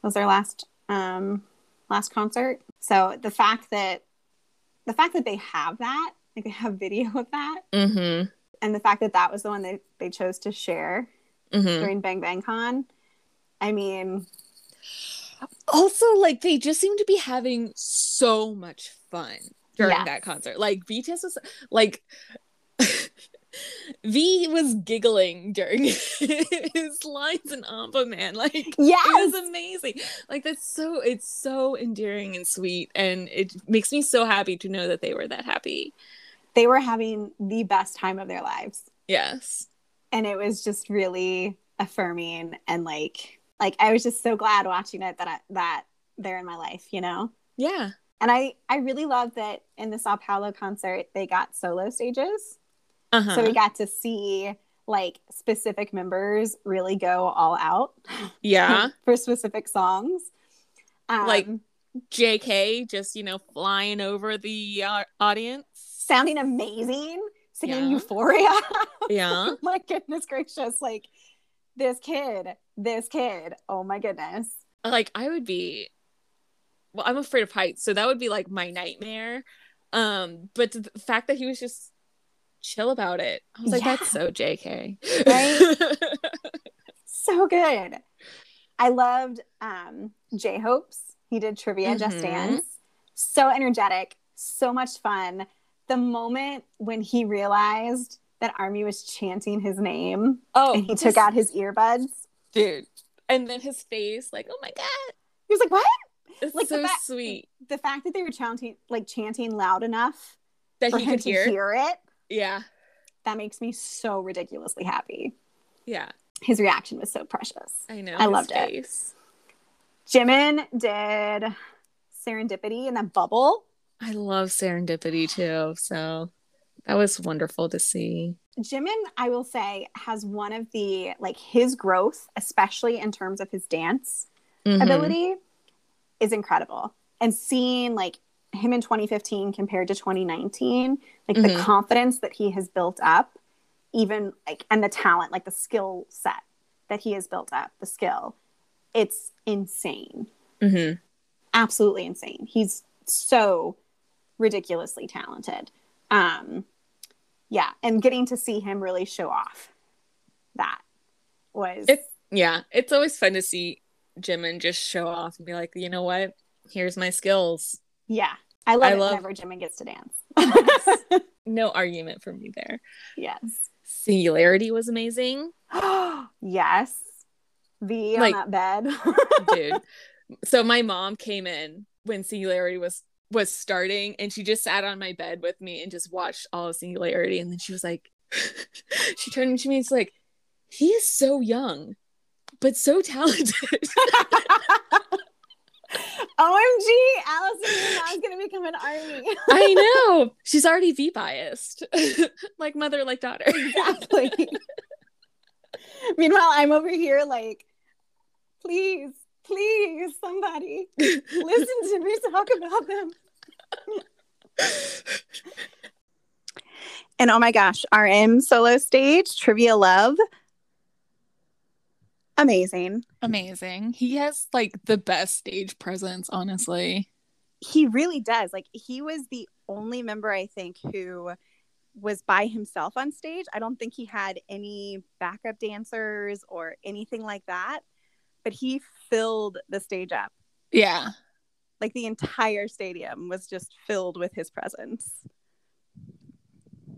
was their last um last concert. So the fact that the fact that they have that, like they have video of that Mm-hmm. and the fact that that was the one they, they chose to share Mm-hmm. during Bang Bang Con. I mean, also like they just seem to be having so much fun during Yes. that concert like bts was like v was giggling during [laughs] his lines in Anpanman. Like it yes, was amazing. Like that's so it's so endearing and sweet, and it makes me so happy to know that they were that happy. they were having the best time of their lives, Yes. and it was just really affirming and like like I was just so glad watching it that I, that they're in my life, you know. Yeah. And I I really love that in the Sao Paulo concert they got solo stages. Uh-huh. So we got to see like specific members really go all out [laughs] yeah. [laughs] for specific songs. Um, Like- JK just, you know, flying over the uh, audience. sounding amazing, singing Yeah. Euphoria. [laughs] Yeah. my goodness gracious, like this kid, this kid. Oh my goodness. like I would be well, I'm afraid of heights, so that would be like my nightmare. Um, but the fact that he was just chill about it, I was like, Yeah. that's so JK. Right? [laughs] So good. I loved um J Hope's. He did trivia just Mhm. dance. So energetic, so much fun. The moment when he realized that Army was chanting his name oh, and he took out his earbuds, dude, and then his face, like, oh my god, he was like, What? it's Like the so fact- sweet The fact that they were chanting like chanting loud enough that he could hear. hear it, Yeah, that makes me so ridiculously happy. yeah, His reaction was so precious. I know. I loved it. Jimin did Serendipity in that bubble. I love serendipity too, so that was wonderful to see. Jimin, I will say, has one of the like his growth, especially in terms of his dance Mhm. ability, is incredible. And seeing like him in 2015 compared to 2019, like the Mhm. confidence that he has built up, even like and the talent, like the skill set that he has built up, the skill, it's insane. Mhm. absolutely insane. He's so ridiculously talented. Um yeah, and getting to see him really show off that was It's yeah, it's always fun to see Jimin just show off and be like, you know what? Here's my skills. Yeah. I love I it love- whenever Jimin gets to dance. [laughs] No argument from me there. yes. Singularity was amazing, [gasps] yes. V Like- on that bed. [laughs] dude. so my mom came in when Singularity was was starting, and she just sat on my bed with me and just watched all of Singularity, and then she was like, [laughs] she turned to me and she's like, he is so young, but so talented. OMG, Allison, mom's gonna become an army. [laughs] I know. [laughs] She's already V biased, [laughs] like mother, like daughter. exactly. Meanwhile, I'm over here like, please, please, somebody listen to me talk about them. And oh my gosh, RM solo stage, Trivia Love. Amazing. Amazing. He has like the best stage presence, honestly. he really does. Like he was the only member I think who was by himself on stage. I don't think he had any backup dancers or anything like that, but he filled the stage up. Yeah. Like the entire stadium was just filled with his presence.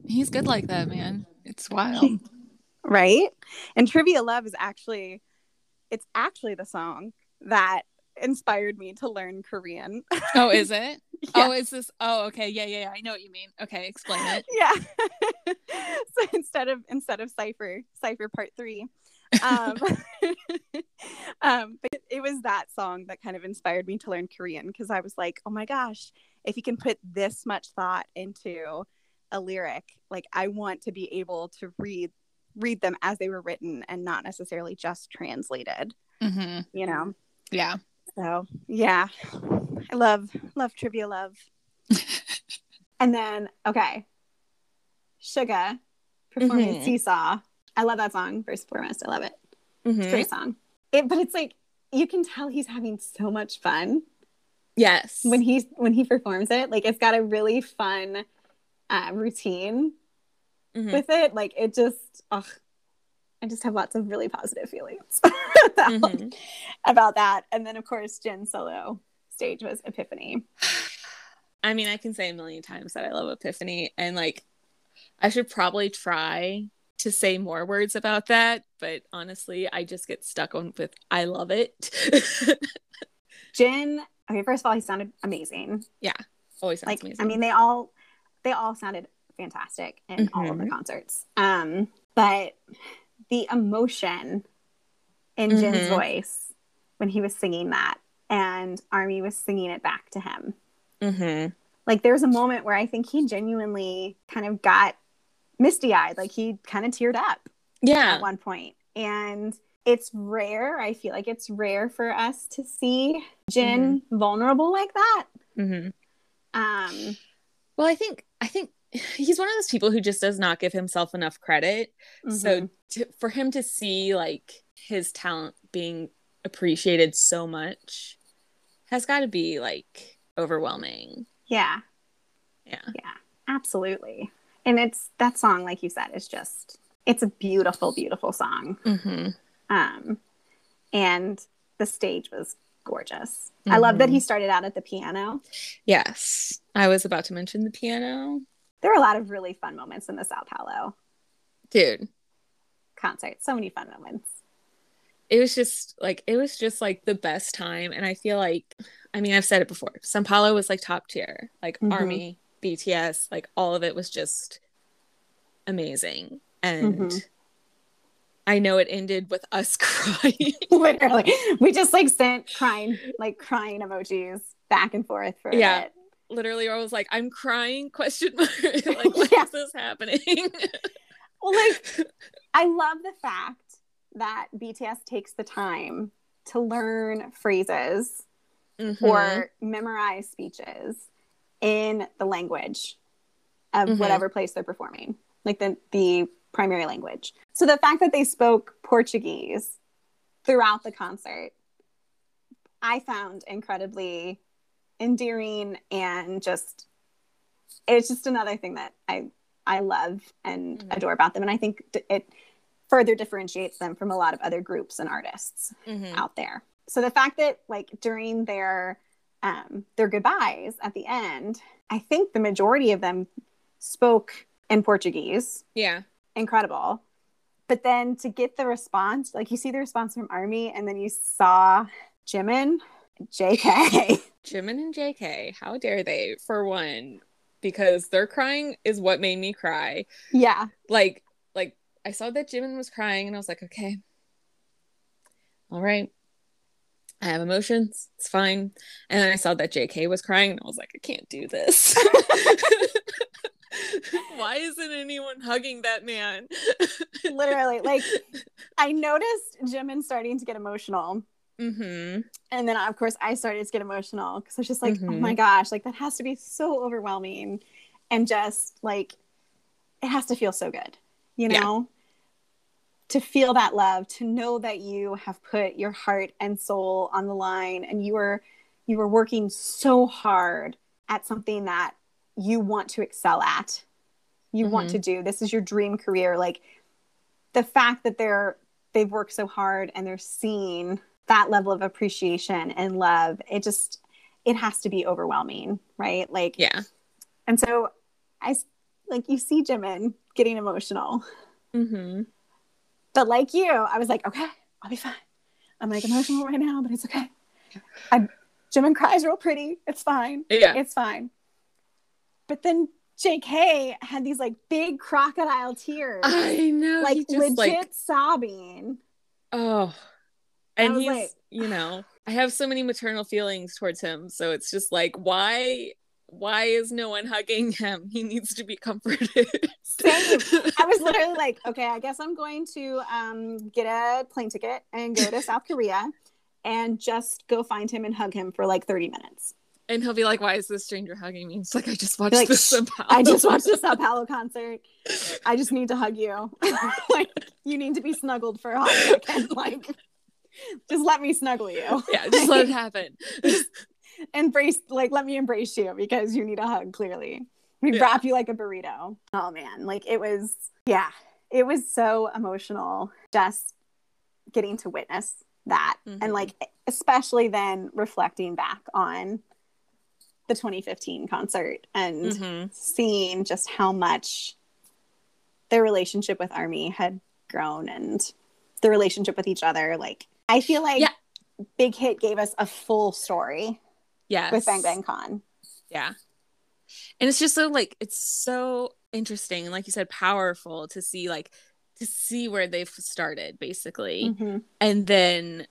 He's good like that, man. It's [laughs] wild. right? And Trivia Love is actually it's actually the song that inspired me to learn Korean. Oh, [laughs] is it? Yeah. Oh, is this? Oh, okay. Yeah, yeah, yeah. I know what you mean. Okay, explain it. [laughs] yeah. [laughs] so instead of instead of cipher, cipher part three. Um, um, but it was that song that kind of inspired me to learn Korean because I was like, oh my gosh, if you can put this much thought into a lyric, like I want to be able to read read them as they were written and not necessarily just translated. Mm-hmm. You know. Yeah. So yeah, I love love trivia love. [laughs] and then okay, Suga performing Mhm. Seesaw. I love that song first and foremost. I love it. It's a Mhm. great song. It, but it's like you can tell he's having so much fun Yes. when he's when he performs it. Like it's got a really fun uh, routine Mhm. with it. Like it just, ugh, I just have lots of really positive feelings [laughs] about, Mhm. about that. And then of course, Jin solo stage was Epiphany. [sighs] I mean, I can say a million times that I love Epiphany, and like, I should probably try to say more words about that, but honestly, I just get stuck on with I love it. [laughs] Jin, okay, first of all, he sounded amazing. Yeah, always sounds like amazing. I mean, they all they all sounded fantastic in all of the Mhm. concerts. Um, but the emotion in Jin's Mhm. voice when he was singing that and Army was singing it back to him. hmm Like there was a moment where I think he genuinely kind of got misty eyed, like he kind of teared up Yeah. at one point. And it's rare. I feel like it's rare for us to see Jin Mm-hmm. vulnerable like that. hmm Um, Well, I think I think [sighs] he's one of those people who just does not give himself enough credit. So mhm. to, for him to see like his talent being appreciated so much has got to be like overwhelming. yeah, Yeah. yeah, absolutely. And it's that song, like you said, is just it's a beautiful, beautiful song. hmm Um, and the stage was gorgeous. I love that he started out at the piano. Yes. I was about to mention the piano. There were a lot of really fun moments in the Sao Paulo Dude, concert. So many fun moments. it was just like it was just like the best time and I feel like I mean, I've said it before. Sao Paulo was like top tier. Like Mhm. Army, BTS, like all of it was just amazing. And Mhm. I know it ended with us [laughs] crying. [laughs] Literally, we just like sent crying, like crying emojis back and forth for a Yeah. bit. Literally, I was like, I'm crying, question [laughs] mark. [laughs] like, what is Yeah. this happening? Well, like [laughs] I love the fact that BTS takes the time to learn phrases Mhm. or memorize speeches in the language of Mhm. whatever place they're performing, like the the primary language. So the fact that they spoke Portuguese throughout the concert, I found incredibly endearing and just it's just another thing that I I love and Mhm. adore about them, and I think it further differentiates them from a lot of other groups and artists Mhm. out there. So the fact that like during their um, their goodbyes at the end, I think the majority of them spoke in Portuguese. Yeah. Incredible. But then to get the response, like you see the response from Army, and then you saw Jimin, JK. Jimin and JK, how dare they? For one, because their crying is what made me cry. yeah. Like, like I saw that Jimin was crying, and I was like, okay, all right, I have emotions. It's fine. And then I saw that JK was crying, and I was like, I can't do this. [laughs] Why isn't anyone hugging that man? [laughs] Literally, like I noticed Jimin starting to get emotional. Mm-hmm. And then of course I started to get emotional because I was just like, oh Mhm. my gosh, like that has to be so overwhelming and just like it has to feel so good, you Yeah. know? To feel that love, to know that you have put your heart and soul on the line and you were you were working so hard at something that you want to excel at you want Mhm. to do this is your dream career like the fact that they're they've worked so hard and they're seeing that level of appreciation and love it just it has to be overwhelming right like Yeah. and so i like you see jimin getting emotional Mm-hmm. but like you i was like okay i'll be fine i'm like emotional right now but it's okay I, jimin cries real pretty it's fine Yeah. it's fine. But then JK had these like big crocodile tears, I know. like he just legit like sobbing. oh, and he's like- you know I have so many maternal feelings towards him, so it's just like why why is no one hugging him? He needs to be comforted. Same. [laughs] I was literally like, okay, I guess I'm going to um, get a plane ticket and go to South Korea and just go find him and hug him for like 30 minutes. and he'll be like, "Why is this stranger hugging me?" It's like I just watched Like, this. "Shh, somehow. I just watched the Sao Paulo [laughs] concert. I just need to hug you. [laughs] like, you need to be snuggled for a hot second. Like, [laughs] just let me snuggle you. [laughs] yeah, just let it [laughs] happen. embrace like let me embrace you because you need a hug clearly we Yeah. wrap you like a burrito oh man like it was yeah it was so emotional just getting to witness that Mhm. and like especially then reflecting back on the 2015 concert and Mhm. seeing just how much their relationship with army had grown and the relationship with each other like i feel like Yeah. big hit gave us a full story Yes. with bang bang con Yeah. And it's just so like it's so interesting and like you said powerful to see like to see where they've started basically Mhm. and then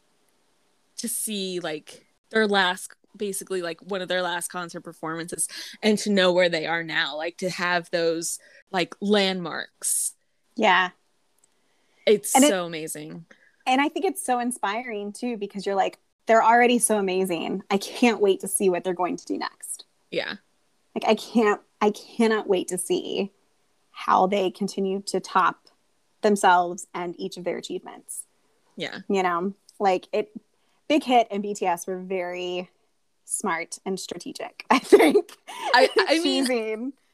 to see like their last basically like one of their last concert performances and to know where they are now like to have those like landmarks yeah it's And it- so amazing and i think it's so inspiring too because you're like they're already so amazing. I can't wait to see what they're going to do next. Yeah. Like i can't i cannot wait to see how they continue to top themselves and each of their achievements. Yeah. You know like it big hit and bts were very smart and strategic [laughs] i think. I- [laughs] I mean- [sighs]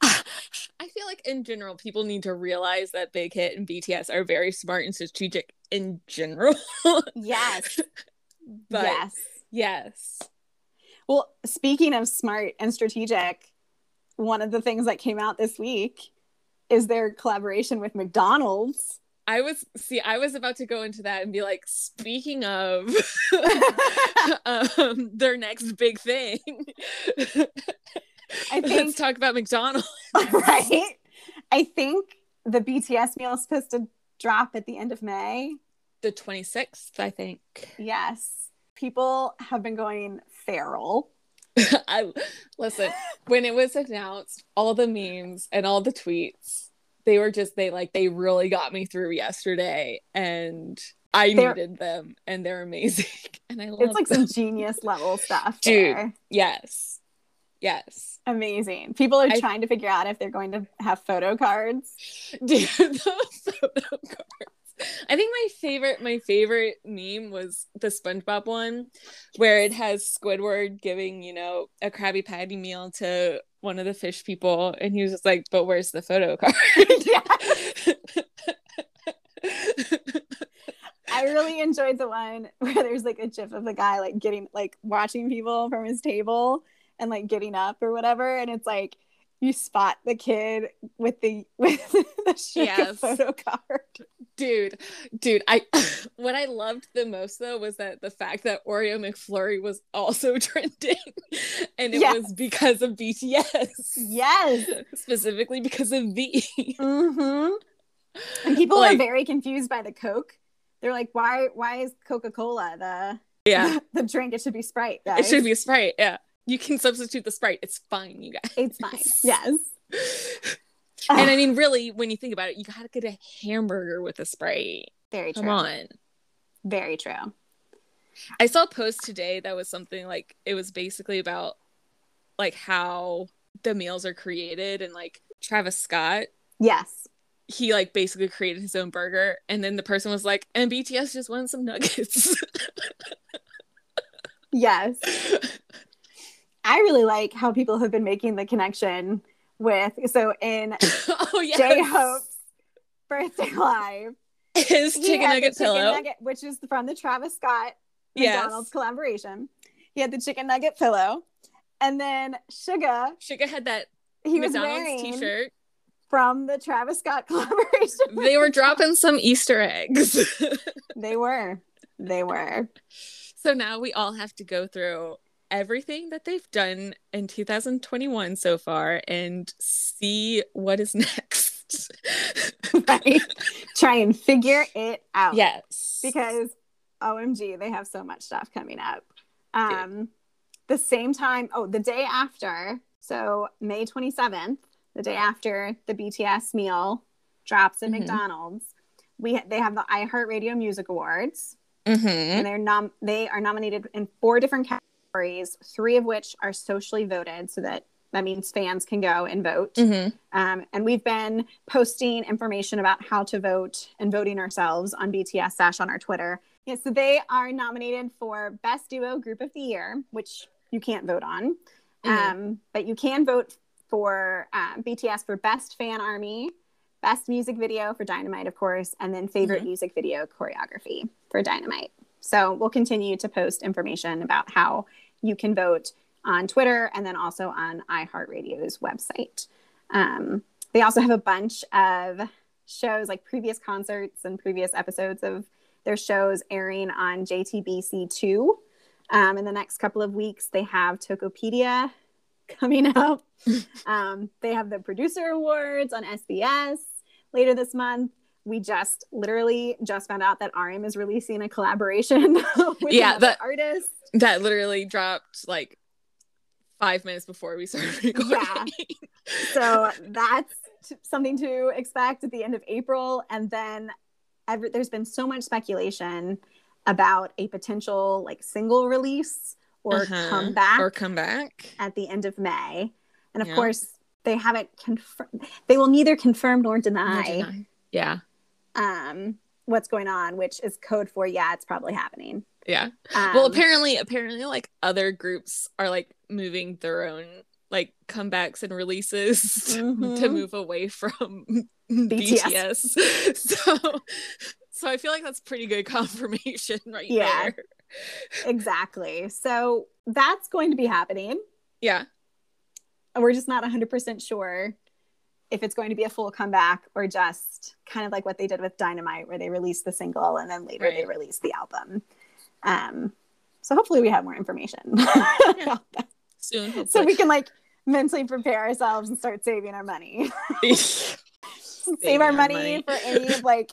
I feel like in general, people need to realize that Big Hit and BTS are very smart and strategic in general. yes [laughs] but yes yes. well speaking of smart and strategic one of the things that came out this week is their collaboration with mcdonald's I was see, I was about to go into that and be like, speaking of [laughs] um, their next big thing. I [laughs] Let's think- talk about McDonald's. right i think the bts meal is supposed to drop at the end of may The 26th, I think. yes people have been going feral [laughs] I listen, when it was announced, all the memes and all the tweets, they were just they like they really got me through yesterday and I They're- needed them and they're amazing. [laughs] And I love it's like them. some genius level stuff Dude. there. yes. Yes. amazing people are I- trying to figure out if they're going to have photo cards [laughs] Dude, those photo cards. I think my favorite my favorite meme was the SpongeBob one where it has Squidward giving, you know, a Krabby Patty meal to one of the fish people and he was just like, "But where's the photo card?" [laughs] I really [laughs] enjoyed the one where there's like a gif of the guy like getting like watching people from his table and like getting up or whatever, and it's like you spot the kid with the [laughs] with the Suga Yes. photo card. dude, dude, I [laughs] what I loved the most though was that the fact that Oreo McFlurry was also [laughs] trending and it Yes. was because of BTS. Yes. Specifically because of V. Mm-hmm. And people Like- are very confused by the Coke. They're like, why why is Coca Cola the Yeah. the drink? It should be Sprite. It should be Sprite. Yeah. You can substitute the Sprite. It's fine, you guys. It's fine. [laughs] Yes. And I mean, really, when you think about it, you gotta get a hamburger with a Sprite. very true. Come on. Very true. I saw a post today that was something like it was basically about like how the meals are created and like Travis Scott Yes. he like basically created his own burger and then the person was like and BTS just wanted some nuggets. [laughs] Yes. I really like how people have been making the connection with so in [laughs] oh yeah. J Hope's birthday live. His chicken nugget chicken pillow. nugget, which is from the Travis Scott Yes. McDonald's collaboration. He had the chicken nugget pillow. And then Suga, Sugar had that he McDonald's t-shirt. from the Travis Scott [laughs] collaboration. They were dropping some Easter eggs. [laughs] they were. They were. so now we all have to go through everything that they've done in 2021 so far and see what is [laughs] next. Right. Try and figure it out. yes. because OMG, they have so much stuff coming up. Um, the same time, oh, the day after, so May 27th, the day after the BTS meal drops at Mhm. McDonald's, we they have the iHeartRadio Music Awards, Mhm. and they're nom- they are nominated in four different categories, three of which are socially voted, so that that means fans can go and vote. Mhm. Um, and we've been posting information about how to vote and voting ourselves on BTS Sash on our Twitter. Yeah, so they are nominated for Best Duo Group of the Year, which you can't vote on. Mhm. Um, but you can vote for uh, BTS for Best Fan Army, Best Music Video for Dynamite, of course, and then Favorite Mhm. Music Video Choreography for Dynamite. So we'll continue to post information about how you can vote on Twitter and then also on iHeartRadio's website. Um, they also have a bunch of shows like previous concerts and previous episodes of their shows airing on JTBC2. Um, in the next couple of weeks, they have Tokopedia [laughs] coming up. [laughs] um, they have the producer awards on SBS later this month. We just literally just found out that RM is releasing a collaboration [laughs] with Yeah, that- artist. that literally dropped like five minutes before we started [laughs] recording. Yeah. so that's t- something to expect at the end of April. And then every, there's been so much speculation about a potential like single release or Uh-huh. comeback or comeback at the end of May. And of Yeah. course, they haven't confirmed. They will neither confirm nor No deny, deny. Yeah. Um, what's going on, which is code for yeah, it's probably happening. Yeah. Um, well, apparently, apparently, like other groups are like moving their own like comebacks and releases [laughs] to Mhm. move away from [laughs] BTS. BTS. [laughs] So, so I feel like that's pretty good confirmation right Yeah. there. exactly. So that's going to be happening. Yeah. we're just not 100% sure if it's going to be a full comeback or just kind of like what they did with Dynamite, where they released the single and then later they released the album. Um, so hopefully we have more information. [laughs] Soon. so we can like mentally prepare ourselves and start saving our money. [laughs] [laughs] Save our our money, money. for any like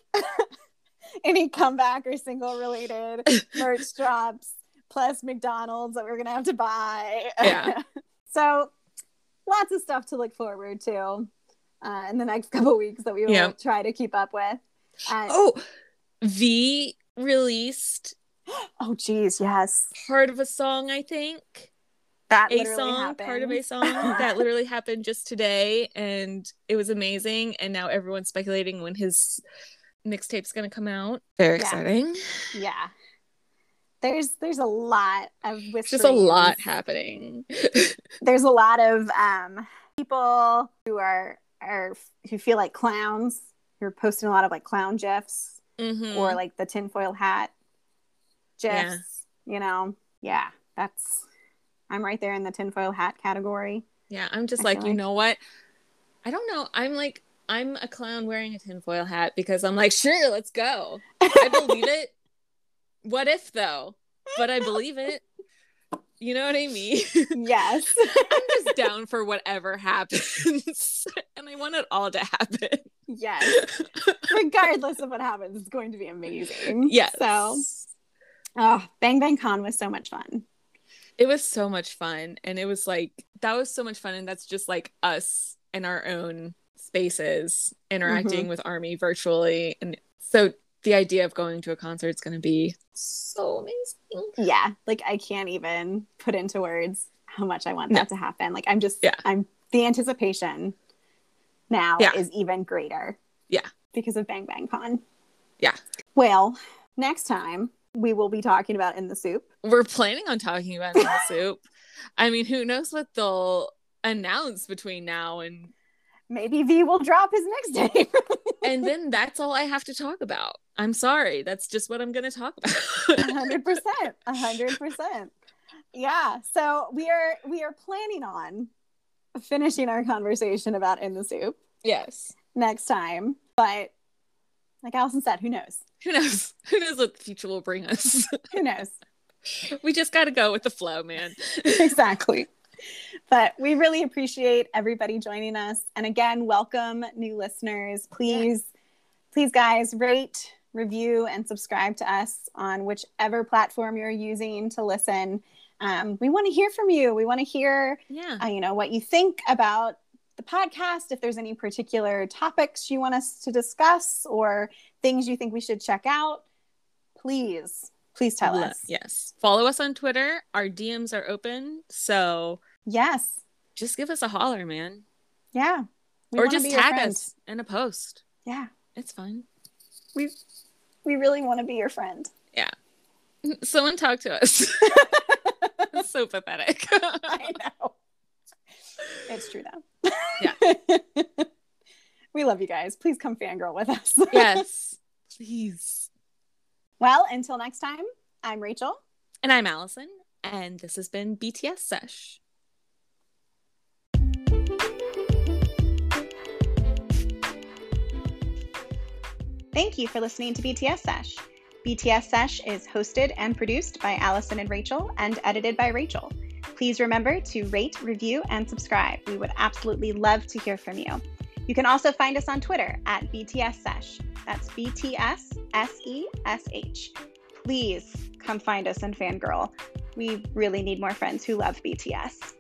any comeback or single related merch drops plus McDonald's that we're gonna have to buy. Yeah. so lots of stuff to look forward to uh, in the next [laughs] couple weeks that we will Yeah. try to keep up with. Uh, oh, V released [gasps] oh, geez, yes, part of a song, I think. that a song, happened. part of a song [laughs] that literally happened just today, and it was amazing. And now everyone's speculating when his mixtape's gonna come out. Very Yeah. exciting. yeah. There's there's a lot of It's just a lot happening. [laughs] there's a lot of um, people who are are who feel like clowns who are posting a lot of like clown gifs Mhm. or like the tinfoil hat gifs Yeah. you know yeah that's i'm right there in the tinfoil hat category yeah, I'm just I like, you like- know what? I don't know. I'm like, I'm a clown wearing a tinfoil hat because I'm like, sure, let's go. I believe [laughs] it. What if though? But I believe it. [laughs] You know what I mean? yes [laughs] I'm just down for whatever happens. [laughs] and I want it all to happen. yes regardless of what happens it's going to be amazing Yes. so oh bang bang con was so much fun it was so much fun. And it was like, that was so much fun. And that's just like us in our own spaces interacting mm-hmm. with Army virtually. And so the idea of going to a concert is going to be so amazing. yeah like i can't even put into words how much i want No. that to happen like i'm just Yeah. i'm the anticipation now Yeah. is even greater Yeah. because of bang bang con Yeah. well next time we will be talking about In the SOOP We're planning on talking about In the SOOP. [laughs] I mean, who knows what they'll announce between now and maybe V will drop his next [laughs] name. and then that's all I have to talk about. I'm sorry. That's just what I'm going to talk about. 100%. 100%. Yeah. So we are we are planning on finishing our conversation about In the SOOP. Yes. Next time. But like Allison said, who knows? Who knows? Who knows what the future will bring us? who knows? We just got to go with the flow, man. [laughs] exactly. But we really appreciate everybody joining us. And again, welcome new listeners. Please, yeah. please, guys, rate, review, and subscribe to us on whichever platform you're using to listen. Um, we want to hear from you. We want to hear, yeah, uh, you know, what you think about the podcast. If there's any particular topics you want us to discuss or things you think we should check out, please, please tell us. Yes, follow us on Twitter. Our DMs are open, so yes, just give us a holler, man. Yeah, or just tag us in a post. Yeah, it's fun. We we really want to be your friend. Yeah. Someone talk to us. [laughs] so pathetic. [laughs] I know. It's true though. Yeah. [laughs] we love you guys. Please come fangirl with us. yes. Please. Well, until next time, I'm Rachel. And I'm Allison. And this has been BTS Sesh. Thank you for listening to BTS Sesh. BTS Sesh is hosted and produced by Allison and Rachel and edited by Rachel. Please remember to rate, review, and subscribe. We would absolutely love to hear from you. You can also find us on Twitter at BTS Sesh. That's BTS S E S H. Please come find us and fangirl. We really need more friends who love BTS.